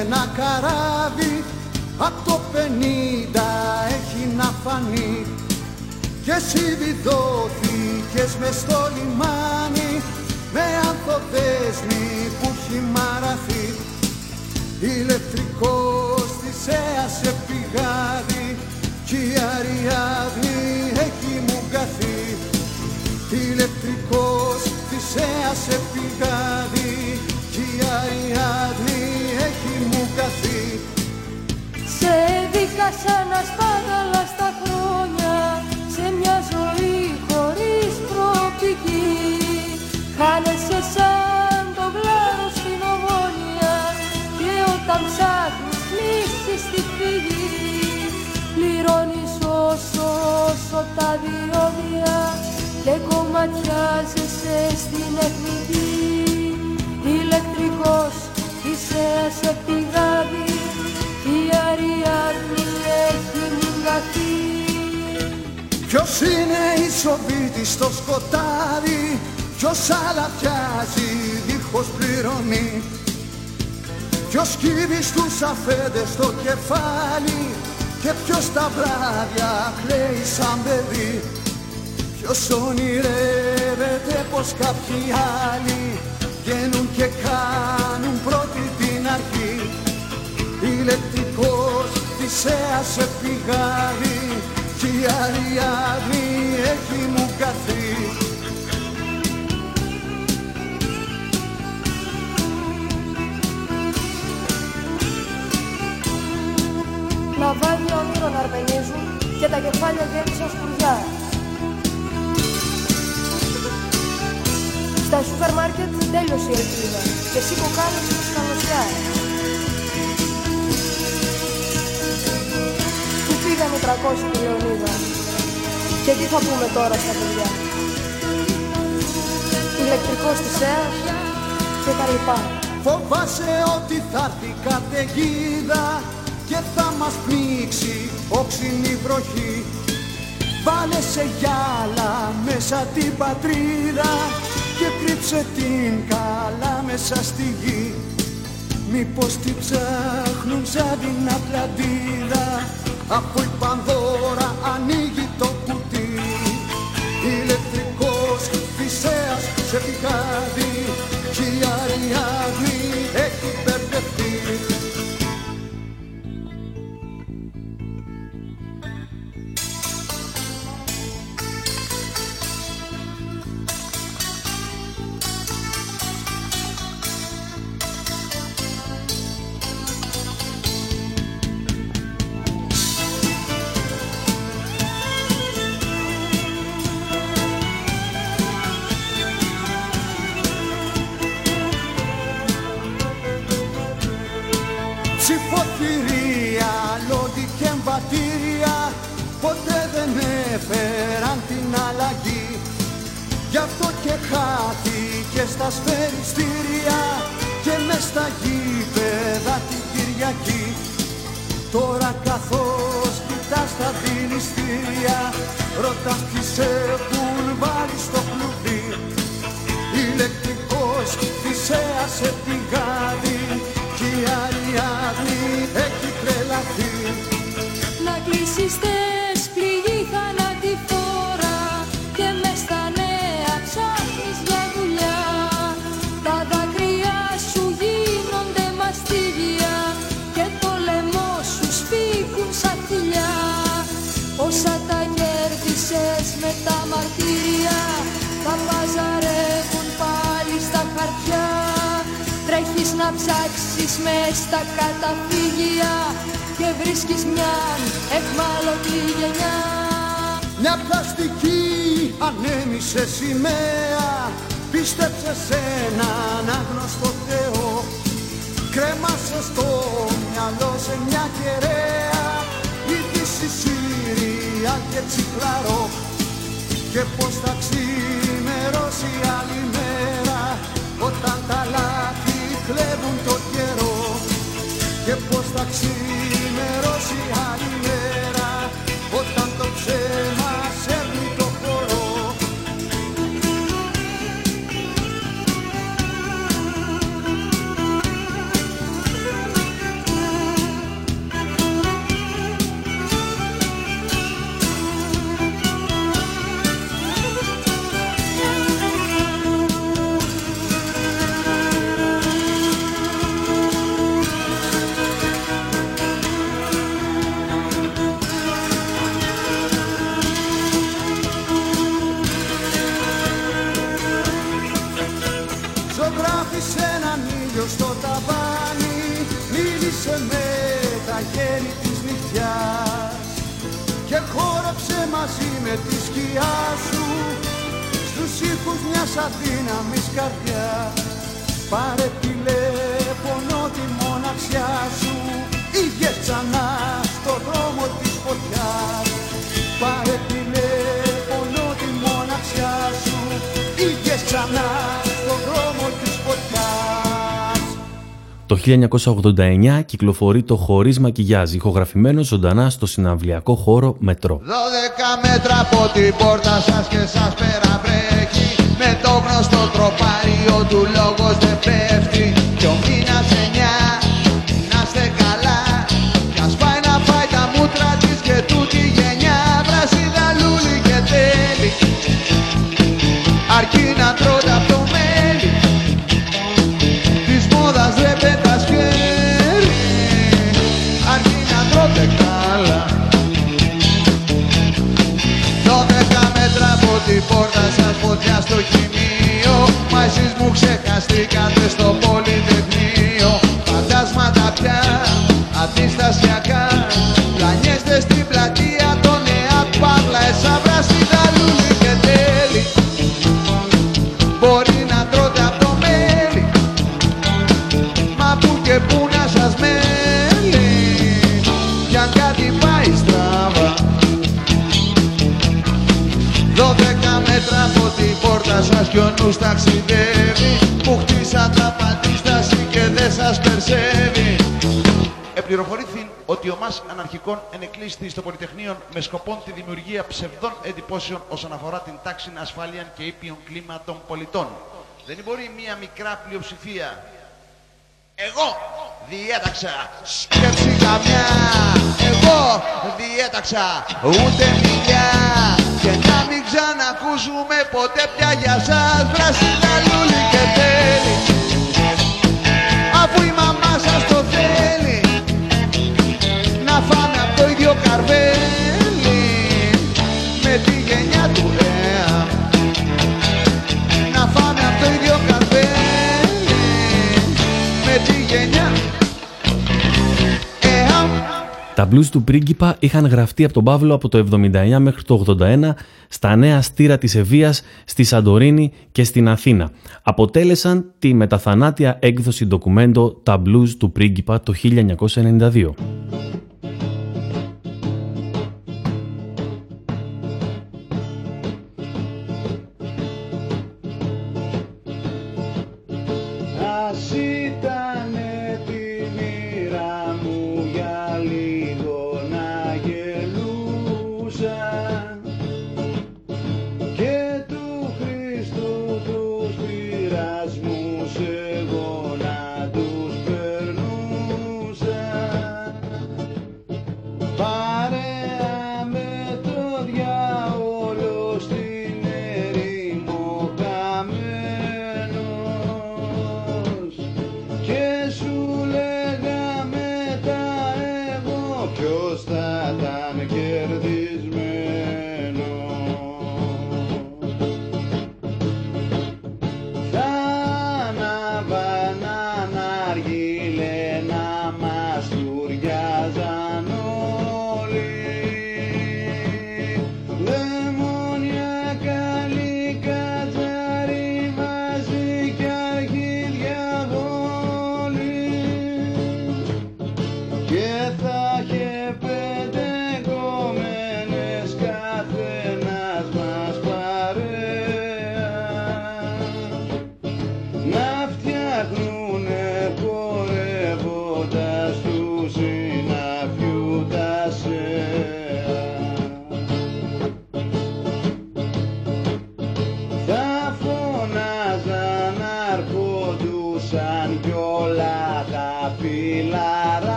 Ένα καράβι Απ' το πενήντα έχει να φανεί. Και εσύ βιδώθηκες μες στο λιμάνι Με ανθοδέσμη που έχει μαραθεί. Ηλεκτρικός της σε πηγάδι Κι η Αριάδνη έχει μου καθεί Ηλεκτρικός της σε πηγάδι έδεικα να σπάγαλα στα χρόνια Σε μια ζωή χωρίς προοπτική. Χάνεσαι σαν το γλάρο στην ομόνια Και όταν ψάχνεις λύση στη φυγή Πληρώνεις όσο όσο τα διόδια Και κομματιάζεσαι στην είναι η σοβίτη στο σκοτάδι Ποιος αλαφιάζει δίχως πληρωμή Ποιος κύβει στους αφέντες στο κεφάλι Και ποιος τα βράδια κλαίει σαν παιδί. Ποιος ονειρεύεται πως κάποιοι άλλοι Βγαίνουν και κάνουν πρώτη την αρχή. Ηλεκτρικός θυσέας σε πηγάδι Κι η Αριάδνη έχει μου καθεί Ναυάγια όνειρων αρμενίζουν και τα κεφάλια γέμισαν σκουριά. Στα σούπερ μάρκετ τέλειωσε η ελπίδα και εσύ κοκάλεσαι στα νοσιά. Πού πήγαν οι 300 του Λεωνίδα και τι θα πούμε τώρα στα παιδιά; Ηλεκτρικός της ΕΑΣ και τα λοιπά. Φοβάσαι ότι θα έρθει καταιγίδα και θα μας πνίξει όξινη βροχή Βάλε σε γυάλα μέσα την πατρίδα και κρύψε την καλά μέσα στη γη Μήπως την ψάχνουν σαν την Ατλαντίδα Από δηληστήρια Ρωτάς τι σε βάλει στο κλουβί. Ηλεκτρικός θυσέας σε πηγάδι Κι η Αριάδνη έχει τρελαθεί. Να κλείσεις στα καταφύγια Και βρίσκεις μια εχμάλωτη γενιά. Μια πλαστική ανέμισε σημαία Πίστεψε σε έναν άγνωστο Θεό. Κρέμασε στο μυαλό σε μια κεραία Είδηση Συρία και τσικλαρό. Και πως θα ξημερώσει άλλη μέρα Όταν τα λάθη κλέβουν το καιρό Και πως θα ξημερώσει με τα γέννη της νυχτιάς Και χόρεψε μαζί με τη σκιά σου Στους ήχους μιας αδύναμης καρδιάς. Πάρε τηλέφωνο τη μοναξιά σου Είχες ξανά στο δρόμο της φωτιάς. Πάρε τηλέφωνο τη μοναξιά σου Είχες ξανά Το 1989 κυκλοφορεί το «Χωρίς μακιγιάζ», ηχογραφημένο ζωντανά στο συναυλιακό χώρο Μετρό. Δώδεκα μέτρα από την πόρτα σας και σας περαβρέχει Με το γνωστό τροπάριο του λόγος δεν πέφτει. Κι ο μήνας εννιά, να είστε καλά. Κι ας πάει να φάει τα μούτρα της και τούτη γενιά. Βρασίδα λούλη και τέλει Αρκεί να τρώτε Μα εσείς μου ξεχαστήκατε στο πολυτεχνείο Φαντάσματα πια, αντιστασιακά Πλανιέστε στην πλατεία το νέα παύλα Εσά βράσινα λούλη και τέλει Μπορεί να τρώτε απ' το μέλι Μα που και που να σας μέλει. Κι αν κάτι πάει στραβά. Δώδεκα μέτρα από την πόρτα σας κι ο νους ταξιδεύει σας περσεύει Επληροφορήθη ότι ο ΜΑΣ Αναρχικών ενεκλείστη στο Πολυτεχνείο με σκοπό τη δημιουργία ψευδών εντυπώσεων όσον αφορά την τάξη ασφάλεια και ήπιον κλίμα των πολιτών. Δεν μπορεί μία μικρά πλειοψηφία. Εγώ διέταξα. Σκέψη καμιά. Εγώ διέταξα. Ούτε μιλιά. Και να μην ξανακούσουμε ποτέ πια για σας Βράσινα λούλη και τέλει Αφού η μαμά σας το θέλει. Να φάμε από το ίδιο καρβέλι. Με τη γενιά του ΕΑ Να φάμε από το ίδιο καρβέλι. Με τη γενιά Τα blues του πρίγκιπα είχαν γραφτεί από τον Παύλο από το 79 μέχρι το 81 στα νέα στήρα της Ευβίας, στη Σαντορίνη και στην Αθήνα. Αποτέλεσαν τη μεταθανάτια έκδοση ντοκουμέντο «Τα blues του πρίγκιπα» το 1992.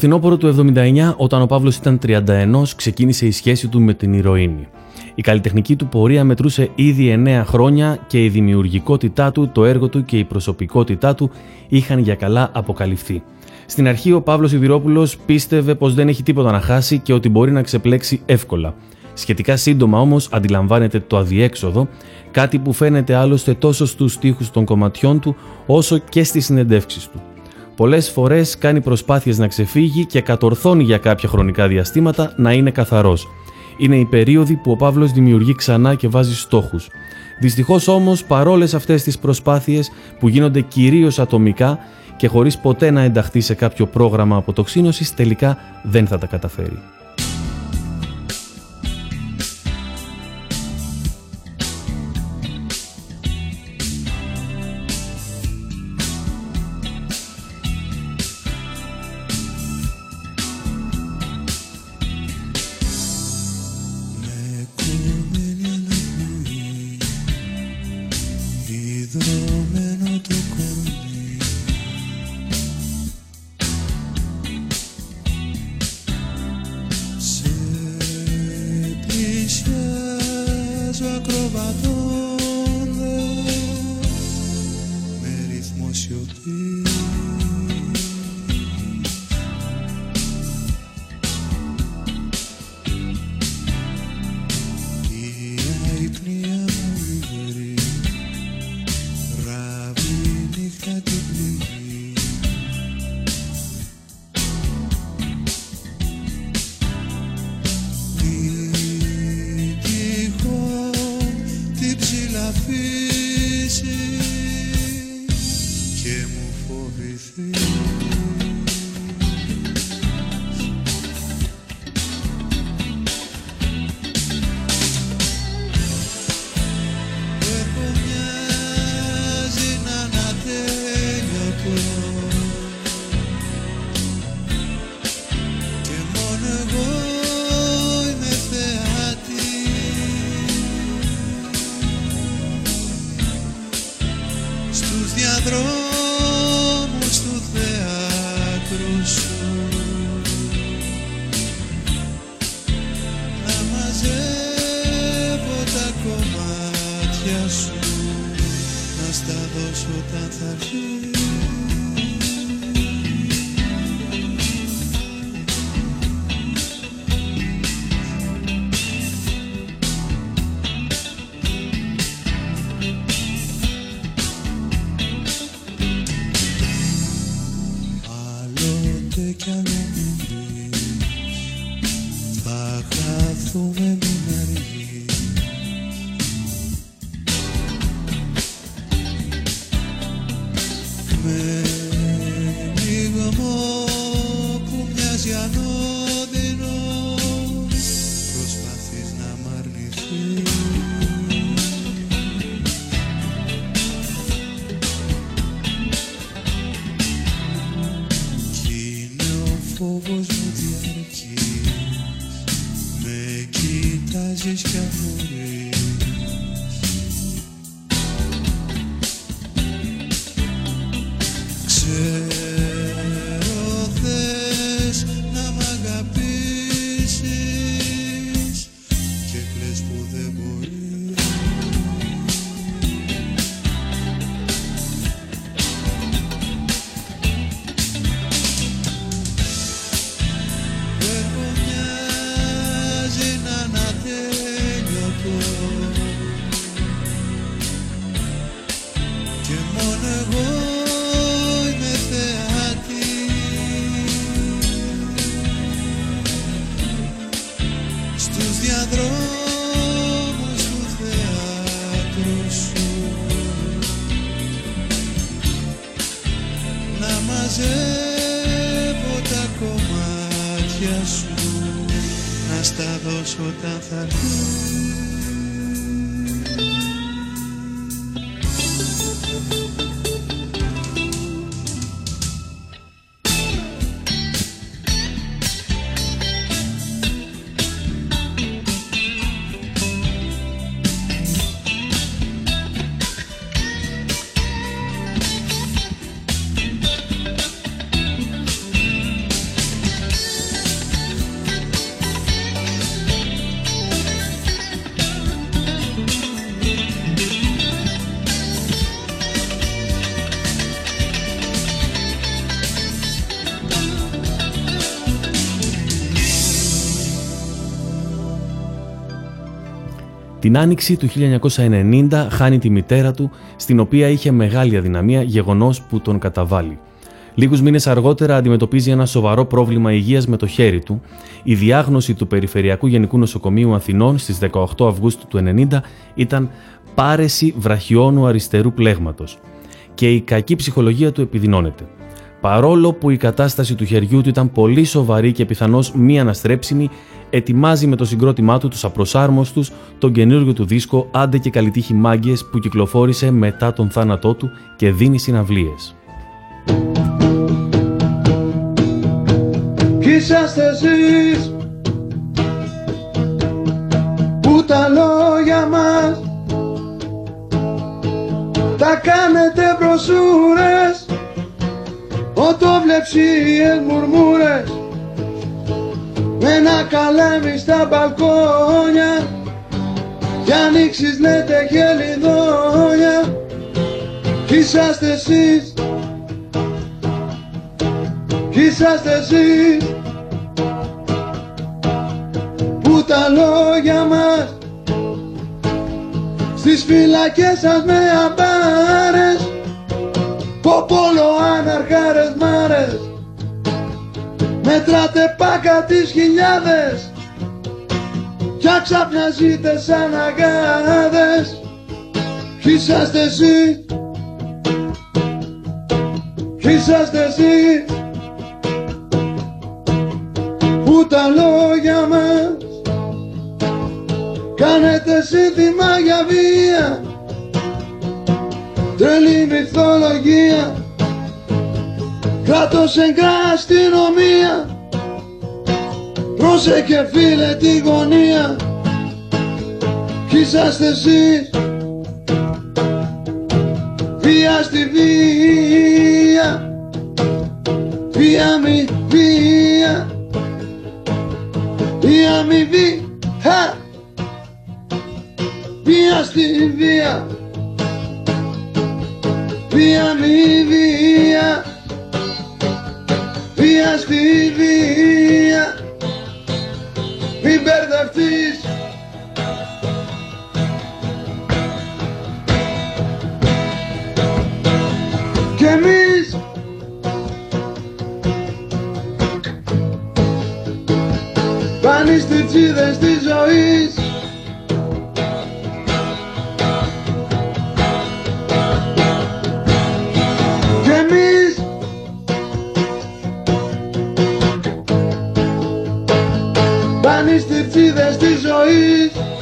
Φθινόπωρο του 79, όταν ο Παύλος ήταν 31, ξεκίνησε η σχέση του με την ηρωίνη. Η καλλιτεχνική του πορεία μετρούσε ήδη 9 χρόνια και η δημιουργικότητά του, το έργο του και η προσωπικότητά του είχαν για καλά αποκαλυφθεί. Στην αρχή ο Παύλος Ιδηρόπουλος πίστευε πως δεν έχει τίποτα να χάσει και ότι μπορεί να ξεπλέξει εύκολα. Σχετικά σύντομα όμως αντιλαμβάνεται το αδιέξοδο, κάτι που φαίνεται άλλωστε τόσο στους στίχους των κομματιών του όσο και στις συνεντεύξεις του. Πολλές φορές κάνει προσπάθειες να ξεφύγει και κατορθώνει για κάποια χρονικά διαστήματα να είναι καθαρός. Είναι η περίοδη που ο Παύλος δημιουργεί ξανά και βάζει στόχους. Δυστυχώς όμως παρόλες αυτές τις προσπάθειες που γίνονται κυρίως ατομικά και χωρίς ποτέ να ενταχθεί σε κάποιο πρόγραμμα αποτοξίνωσης τελικά δεν θα τα καταφέρει. Θα χαθούμε Την άνοιξη του 1990 χάνει τη μητέρα του, στην οποία είχε μεγάλη αδυναμία, γεγονός που τον καταβάλει. Λίγους μήνες αργότερα αντιμετωπίζει ένα σοβαρό πρόβλημα υγείας με το χέρι του. Η διάγνωση του Περιφερειακού Γενικού Νοσοκομείου Αθηνών στις 18 Αυγούστου του 1990 ήταν πάρεση βραχιόνου αριστερού πλέγματος. Και η κακή ψυχολογία του επιδεινώνεται. Παρόλο που η κατάσταση του χεριού του ήταν πολύ σοβαρή και πιθανώς μη αναστρέψιμη, ετοιμάζει με το συγκρότημά του τους απροσάρμοστους τον καινούργιο του δίσκο «Άντε και καλλιτύχοι μάγκες» που κυκλοφόρησε μετά τον θάνατό του και δίνει συναυλίες. είσαστε εσείς που τα λόγια μας τα κάνετε μπροσούρες οτόβλεψίες μουρμούρες με ένα καλάμι στα μπαλκόνια κι ανοίξεις λέτε χελιδόνια κι είσαστε εσείς. Κι είσαστε εσείς. Που τα λόγια μας στις φυλακές σας με αμπάρες Ποπόλο αναρχάρες μάρες Μετράτε πάκα τις χιλιάδες Κι αξαπνιαζείτε σαν αγάδες. Κι είσαστε εσύ Κι είσαστε εσύ. Που τα λόγια μας Κάνετε σύνθημα για βία. Τρελή μυθολογία Κράτος εγκρά αστυνομία Πρόσεχε φίλε τη γωνία. Κι είσαστε εσείς. Βία στη βία. Βία μη βία. Βία μη βία. Βία στη βία. Βία μη βία Βία στη βία Μην μπερδευτείς. Κι εμείς. Πανιστητσίδες της ζωής ζωής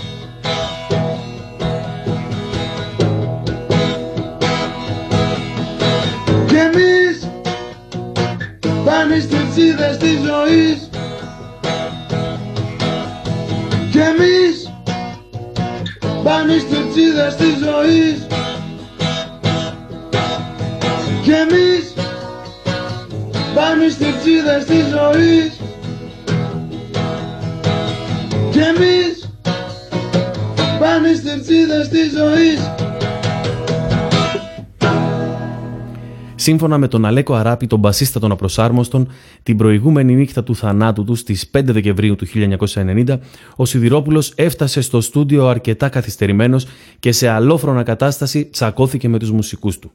Σύμφωνα με τον Αλέκο Αράπη, τον μπασίστα των Απροσάρμοστων, την προηγούμενη νύχτα του θανάτου τους στις 5 Δεκεμβρίου του 1990, ο Σιδηρόπουλος έφτασε στο στούντιο αρκετά καθυστερημένος και σε αλόφρονα κατάσταση τσακώθηκε με τους μουσικούς του.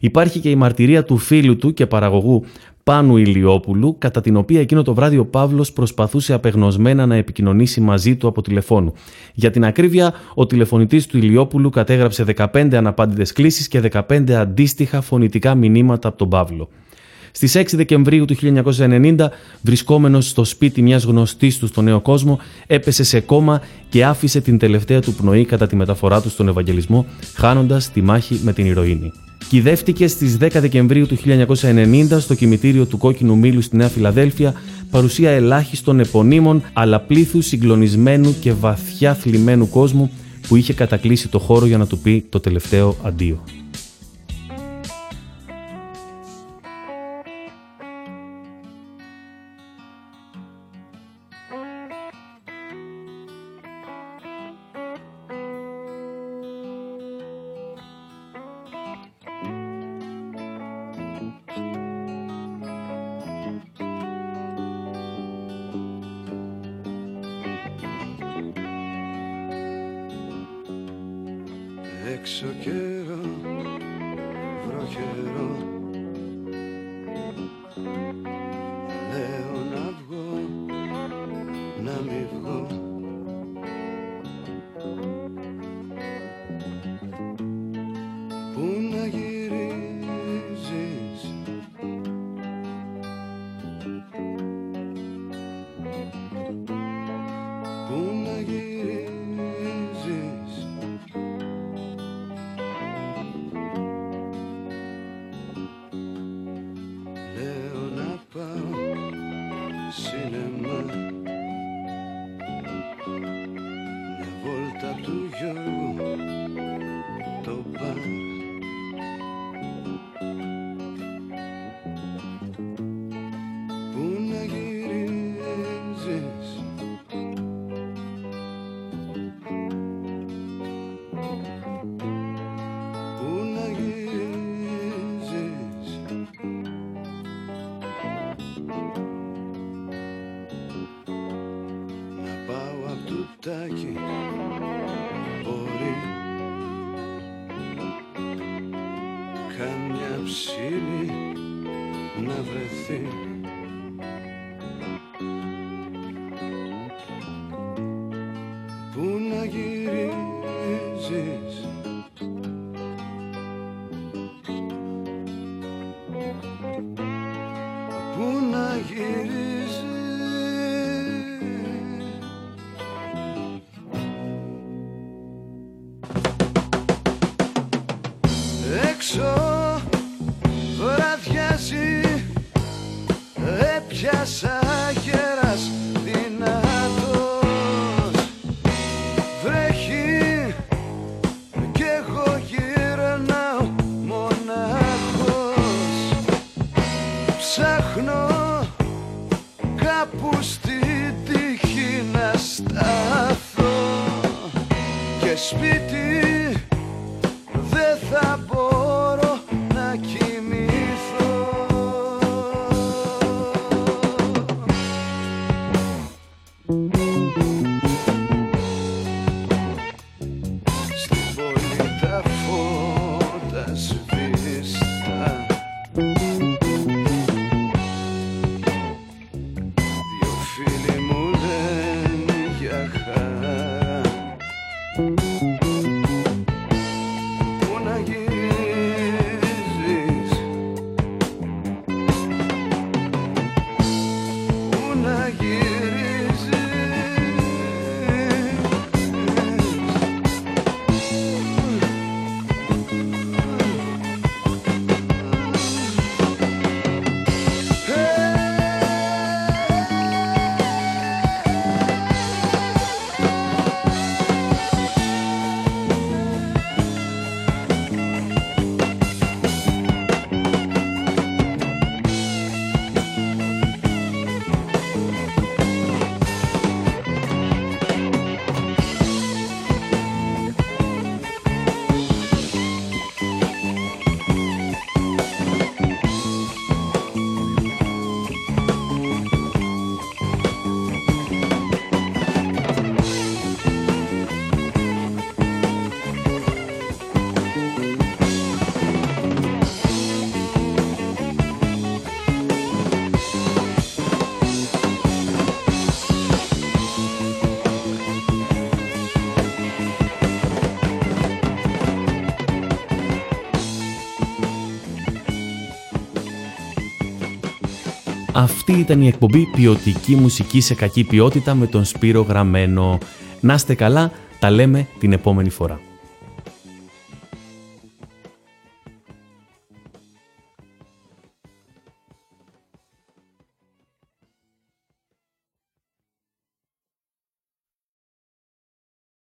Υπάρχει και η μαρτυρία του φίλου του και παραγωγού Πάνου Ηλιόπουλου, κατά την οποία εκείνο το βράδυ ο Παύλος προσπαθούσε απεγνωσμένα να επικοινωνήσει μαζί του από τηλεφώνου. Για την ακρίβεια, ο τηλεφωνητής του Ηλιόπουλου κατέγραψε 15 αναπάντητες κλήσεις και 15 αντίστοιχα φωνητικά μηνύματα από τον Παύλο. Στις 6 Δεκεμβρίου του 1990, βρισκόμενος στο σπίτι μιας γνωστής του στον Νέο Κόσμο, έπεσε σε κόμμα και άφησε την τελευταία του πνοή κατά τη μεταφορά του στον Ευαγγελισμό, χάνοντας τη μάχη με την ηρωίνη. Κυδεύτηκε στις 10 Δεκεμβρίου του 1990 στο κημητήριο του Κόκκινου Μήλου στη Νέα Φιλαδέλφια, παρουσία ελάχιστων επωνύμων αλλά πλήθους συγκλονισμένου και βαθιά θλιμμένου κόσμου που είχε κατακλείσει το χώρο για να του πει το τελευταίο αντίο. Αυτή ήταν η εκπομπή Ποιοτική μουσική σε κακή ποιότητα με τον Σπύρο Γραμμένο. Να είστε καλά, τα λέμε την επόμενη φορά.